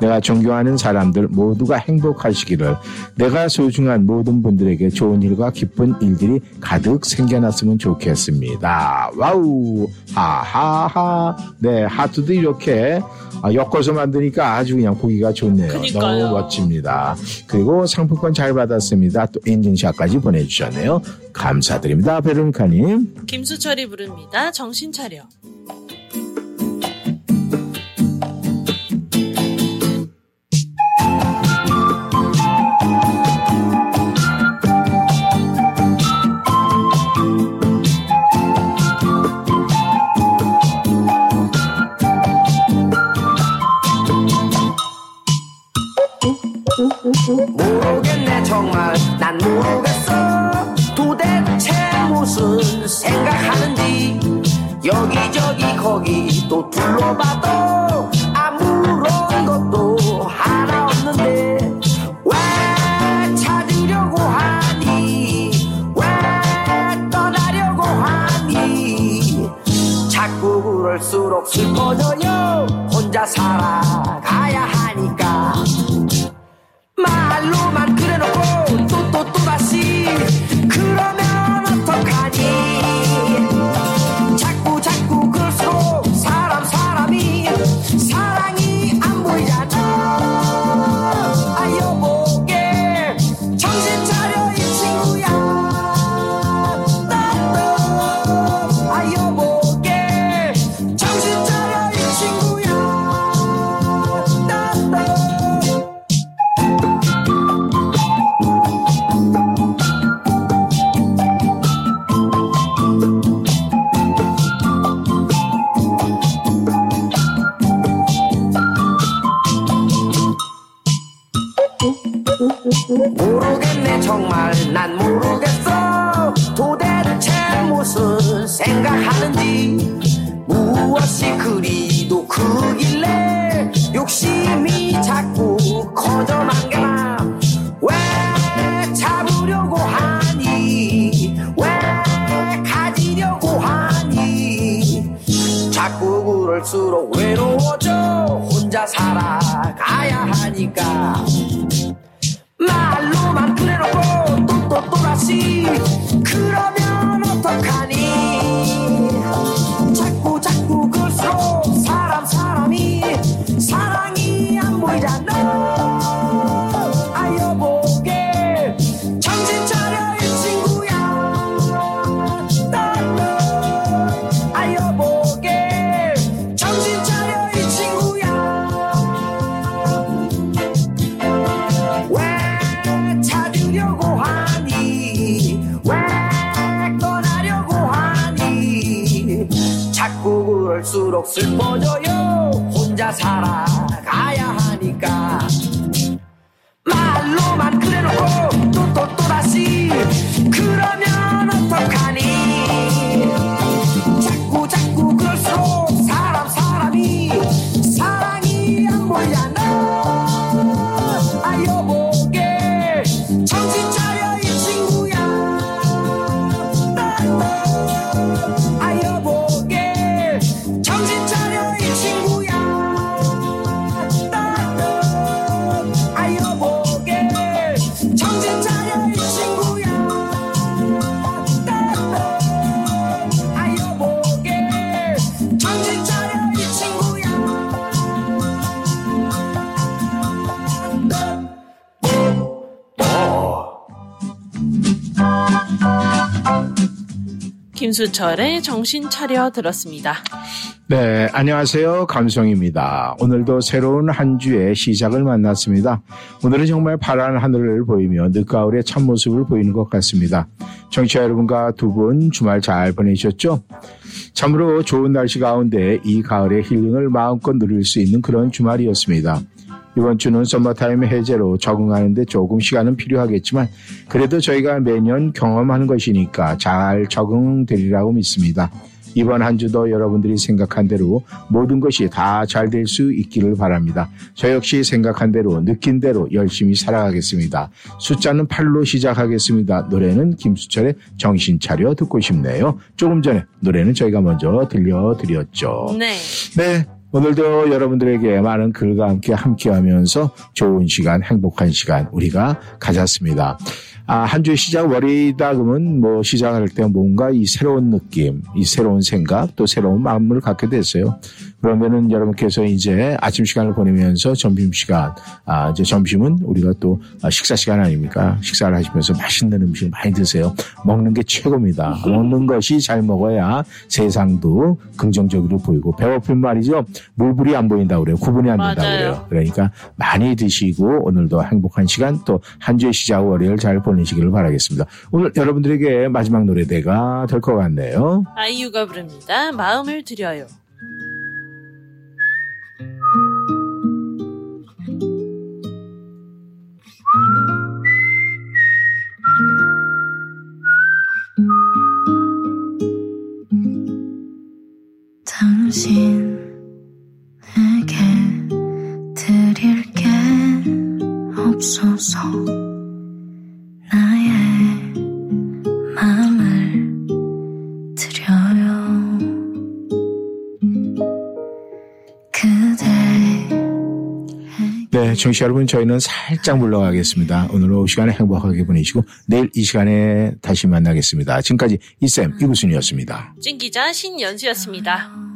내가 존경하는 사람들 모두가 행복하시기를, 내가 소중한 모든 분들에게 좋은 일과 기쁜 일들이 가득 생겨났으면 좋겠습니다. 와우! 하하하! 네, 하트도 이렇게 아, 엮어서 만드니까 아주 그냥 보기가 좋네요. 그니까요. 너무 멋집니다. 그리고 상품권 잘 받았습니다. 또 인증샷까지 보내주셨네요. 감사드립니다. 베르니카님. 김수철이 부릅니다. 정신 차려. 거기 또 둘러봐도 아무런 것도 하나 없는데 왜 찾으려고 하니? 왜 떠나려고 하니? 자꾸 그럴수록 슬퍼져요. 혼자 살아가야 하니까. 말로만 그래놓고 김수철의 정신 차려 들었습니다. 네, 안녕하세요. 감성입니다. 오늘도 새로운 한 주의 시작을 만났습니다. 오늘은 정말 파란 하늘을 보이며 늦가을의 참모습을 보이는 것 같습니다. 청취자 여러분과 두 분 주말 잘 보내셨죠? 참으로 좋은 날씨 가운데 이 가을의 힐링을 마음껏 누릴 수 있는 그런 주말이었습니다. 이번 주는 썸머타임 해제로 적응하는데 조금 시간은 필요하겠지만 그래도 저희가 매년 경험하는 것이니까 잘 적응되리라고 믿습니다. 이번 한 주도 여러분들이 생각한 대로 모든 것이 다 잘 될 수 있기를 바랍니다. 저 역시 생각한 대로 느낀 대로 열심히 살아가겠습니다. 숫자는 8로 시작하겠습니다. 노래는 김수철의 정신 차려 듣고 싶네요. 조금 전에 노래는 저희가 먼저 들려드렸죠. 네. 네. 오늘도 여러분들에게 많은 글과 함께 함께 하면서 좋은 시간, 행복한 시간 우리가 가졌습니다. 아, 한 주의 시작 그러면 뭐 시작할 때 뭔가 이 새로운 느낌, 이 새로운 생각, 또 새로운 마음을 갖게 됐어요. 그러면은 여러분께서 이제 아침 시간을 보내면서 점심 시간, 아, 이제 점심은 우리가 또 아, 식사 시간 아닙니까? 식사를 하시면서 맛있는 음식 많이 드세요. 먹는 게 최고입니다. 먹는 것이 잘 먹어야 세상도 긍정적으로 보이고 배고픈 말이죠. 물불이 안 보인다고 그래요. 구분이 안 된다고. 그래요. 그러니까 많이 드시고 오늘도 행복한 시간 또 한 주의 시작 월요일 잘 보내시기를 바라겠습니다. 오늘 여러분들에게 마지막 노래대가 될 것 같네요. 아이유가 부릅니다. 마음을 드려요. 당신에게 드릴 게 없어서 나의 마음을 드려요 그대 네, 청취자 여러분 저희는 살짝 물러가겠습니다. 오늘 오후 시간에 행복하게 보내시고 내일 이 시간에 다시 만나겠습니다. 지금까지 이쌤 이구순이었습니다. 찐 기자 신연수였습니다.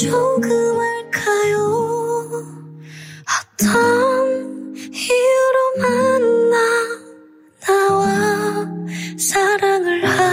조금 할까요? 어떤 이유로 만나 나와 사랑을 하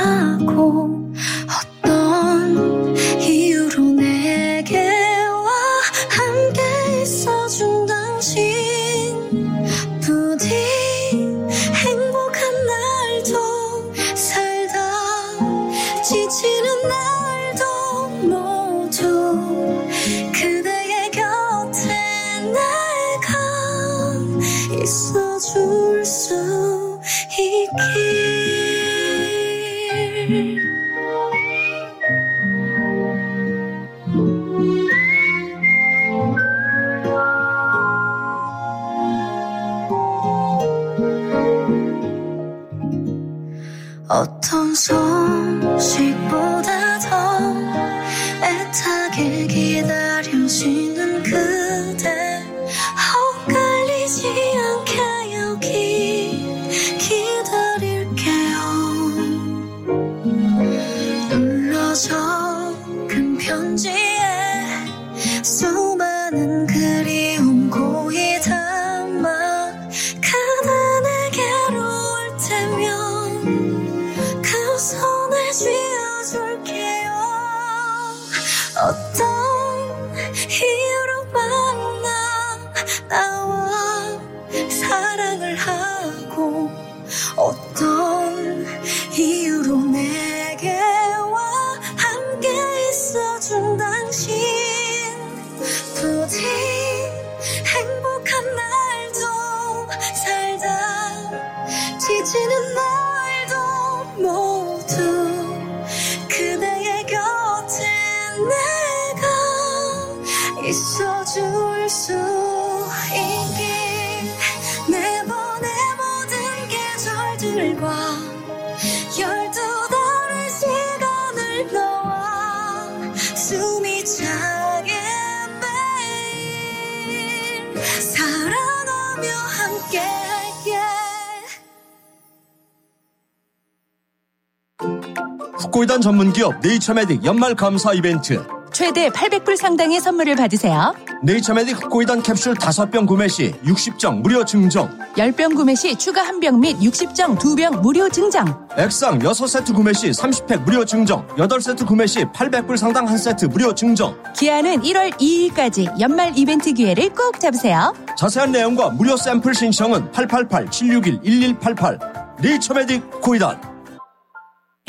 기업 네이처메딕 연말 감사 이벤트. 최대 800불 상당의 선물을 받으세요. 네이처메딕 후코이단 캡슐 5병 구매 시 60정 무료 증정. 10병 구매 시 추가 1병 및 60정 2병 무료 증정. 액상 6세트 구매 시 30팩 무료 증정. 8세트 구매 시 800불 상당 1세트 무료 증정. 기한은 1월 2일까지 연말 이벤트 기회를 꼭 잡으세요. 자세한 내용과 무료 샘플 신청은 888-761-1188 네이처메딕 코이단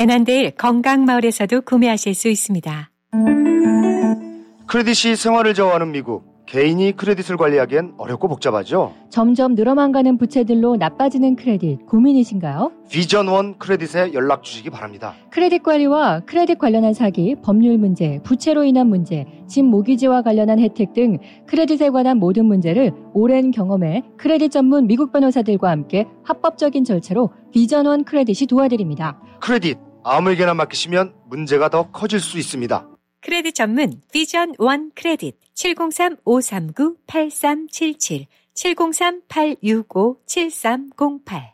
에난데일 건강마을에서도 구매하실 수 있습니다. 크레딧이 생활을 좌우하는 미국. 개인이 크레딧을 관리하기엔 어렵고 복잡하죠. 점점 늘어만 가는 부채들로 나빠지는 크레딧 고민이신가요? 비전원 크레딧에 연락 주시기 바랍니다. 크레딧 관리와 크레딧 관련한 사기, 법률 문제, 부채로 인한 문제, 집 모기지와 관련한 혜택 등 크레딧에 관한 모든 문제를 오랜 경험에 크레딧 전문 미국 변호사들과 함께 합법적인 절차로 비전원 크레딧이 도와드립니다. 크레딧 아무에게나 맡기시면 문제가 더 커질 수 있습니다. 크레딧 전문 비전 원 크레딧 703-539-8377 703-865-7308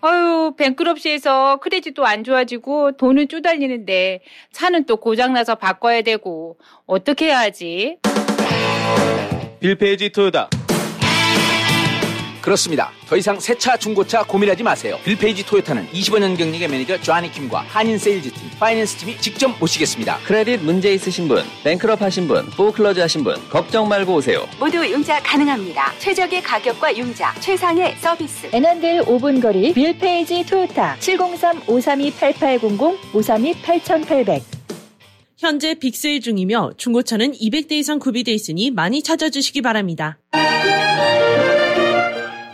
아유, 뱅크럽시에서 크레딧도 안 좋아지고 돈은 쪼달리는데 차는 또 고장나서 바꿔야 되고 어떻게 해야 하지? 빌페이지 토요다. 그렇습니다. 더 이상 새 차 중고차 고민하지 마세요. 빌페이지 토요타는 25년 경력의 매니저 조아니 킴과 한인 세일즈팀, finance 팀이 직접 모시겠습니다. 크레딧 문제 있으신 분, bankrupt 하신 분, foreclosure 하신 분, 걱정 말고 오세요. 모두 융자 가능합니다. 최적의 가격과 융자, 최상의 서비스. 에난들 5분 거리 빌페이지 토요타 703-532-8800 532-8800 현재 big sale 중이며 중고차는 200대 이상 구비돼 있으니 많이 찾아주시기 바랍니다.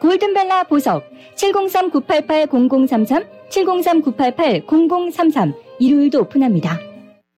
골든벨라 보석 703-988-0033 703-988-0033 일요일도 오픈합니다.